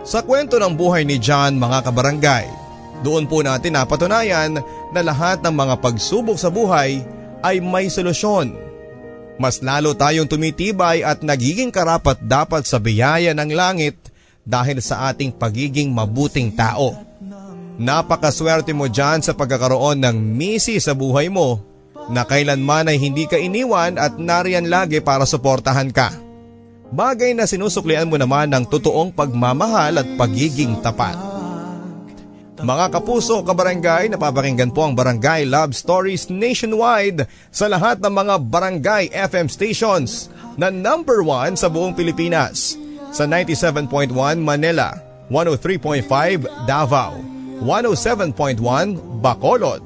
Sa kwento ng buhay ni John mga kabarangay, doon po natin napatunayan na lahat ng mga pagsubok sa buhay ay may solusyon. Mas lalo tayong tumitibay at nagiging karapat dapat sa biyaya ng langit dahil sa ating pagiging mabuting tao. Napakaswerte mo dyan sa pagkakaroon ng misi sa buhay mo na kailanman ay hindi ka iniwan at nariyan lagi para suportahan ka. Bagay na sinusuklian mo naman ng totoong pagmamahal at pagiging tapat. Mga kapuso, kabarangay, napapakinggan po ang Barangay Love Stories nationwide sa lahat ng mga Barangay FM stations na number one sa buong Pilipinas. Sa 97.1 Manila, 103.5 Davao, 107.1 Bacolod,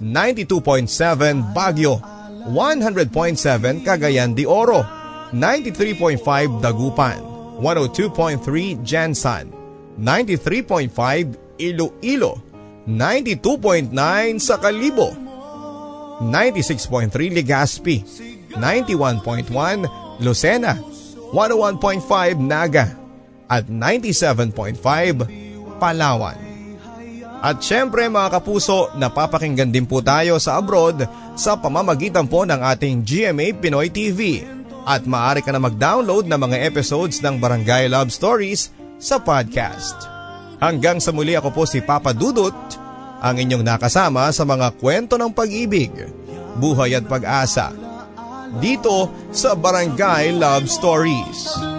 92.7 Baguio, 100.7 Cagayan de Oro, 93.5 Dagupan, 102.3 Jansan, 93.5 Iloilo, 92.9 sa Kalibo, 96.3 Legazpi, 91.1 Lucena, 101.5 Naga, at 97.5 Palawan. At syempre mga kapuso, napapakinggan din po tayo sa abroad sa pamamagitan po ng ating GMA Pinoy TV. At maaari ka na mag-download ng mga episodes ng Barangay Love Stories sa podcast. Hanggang sa muli ako po si Papa Dudut, ang inyong nakasama sa mga kwento ng pag-ibig, buhay at pag-asa. Dito sa Barangay Love Stories. Love Stories.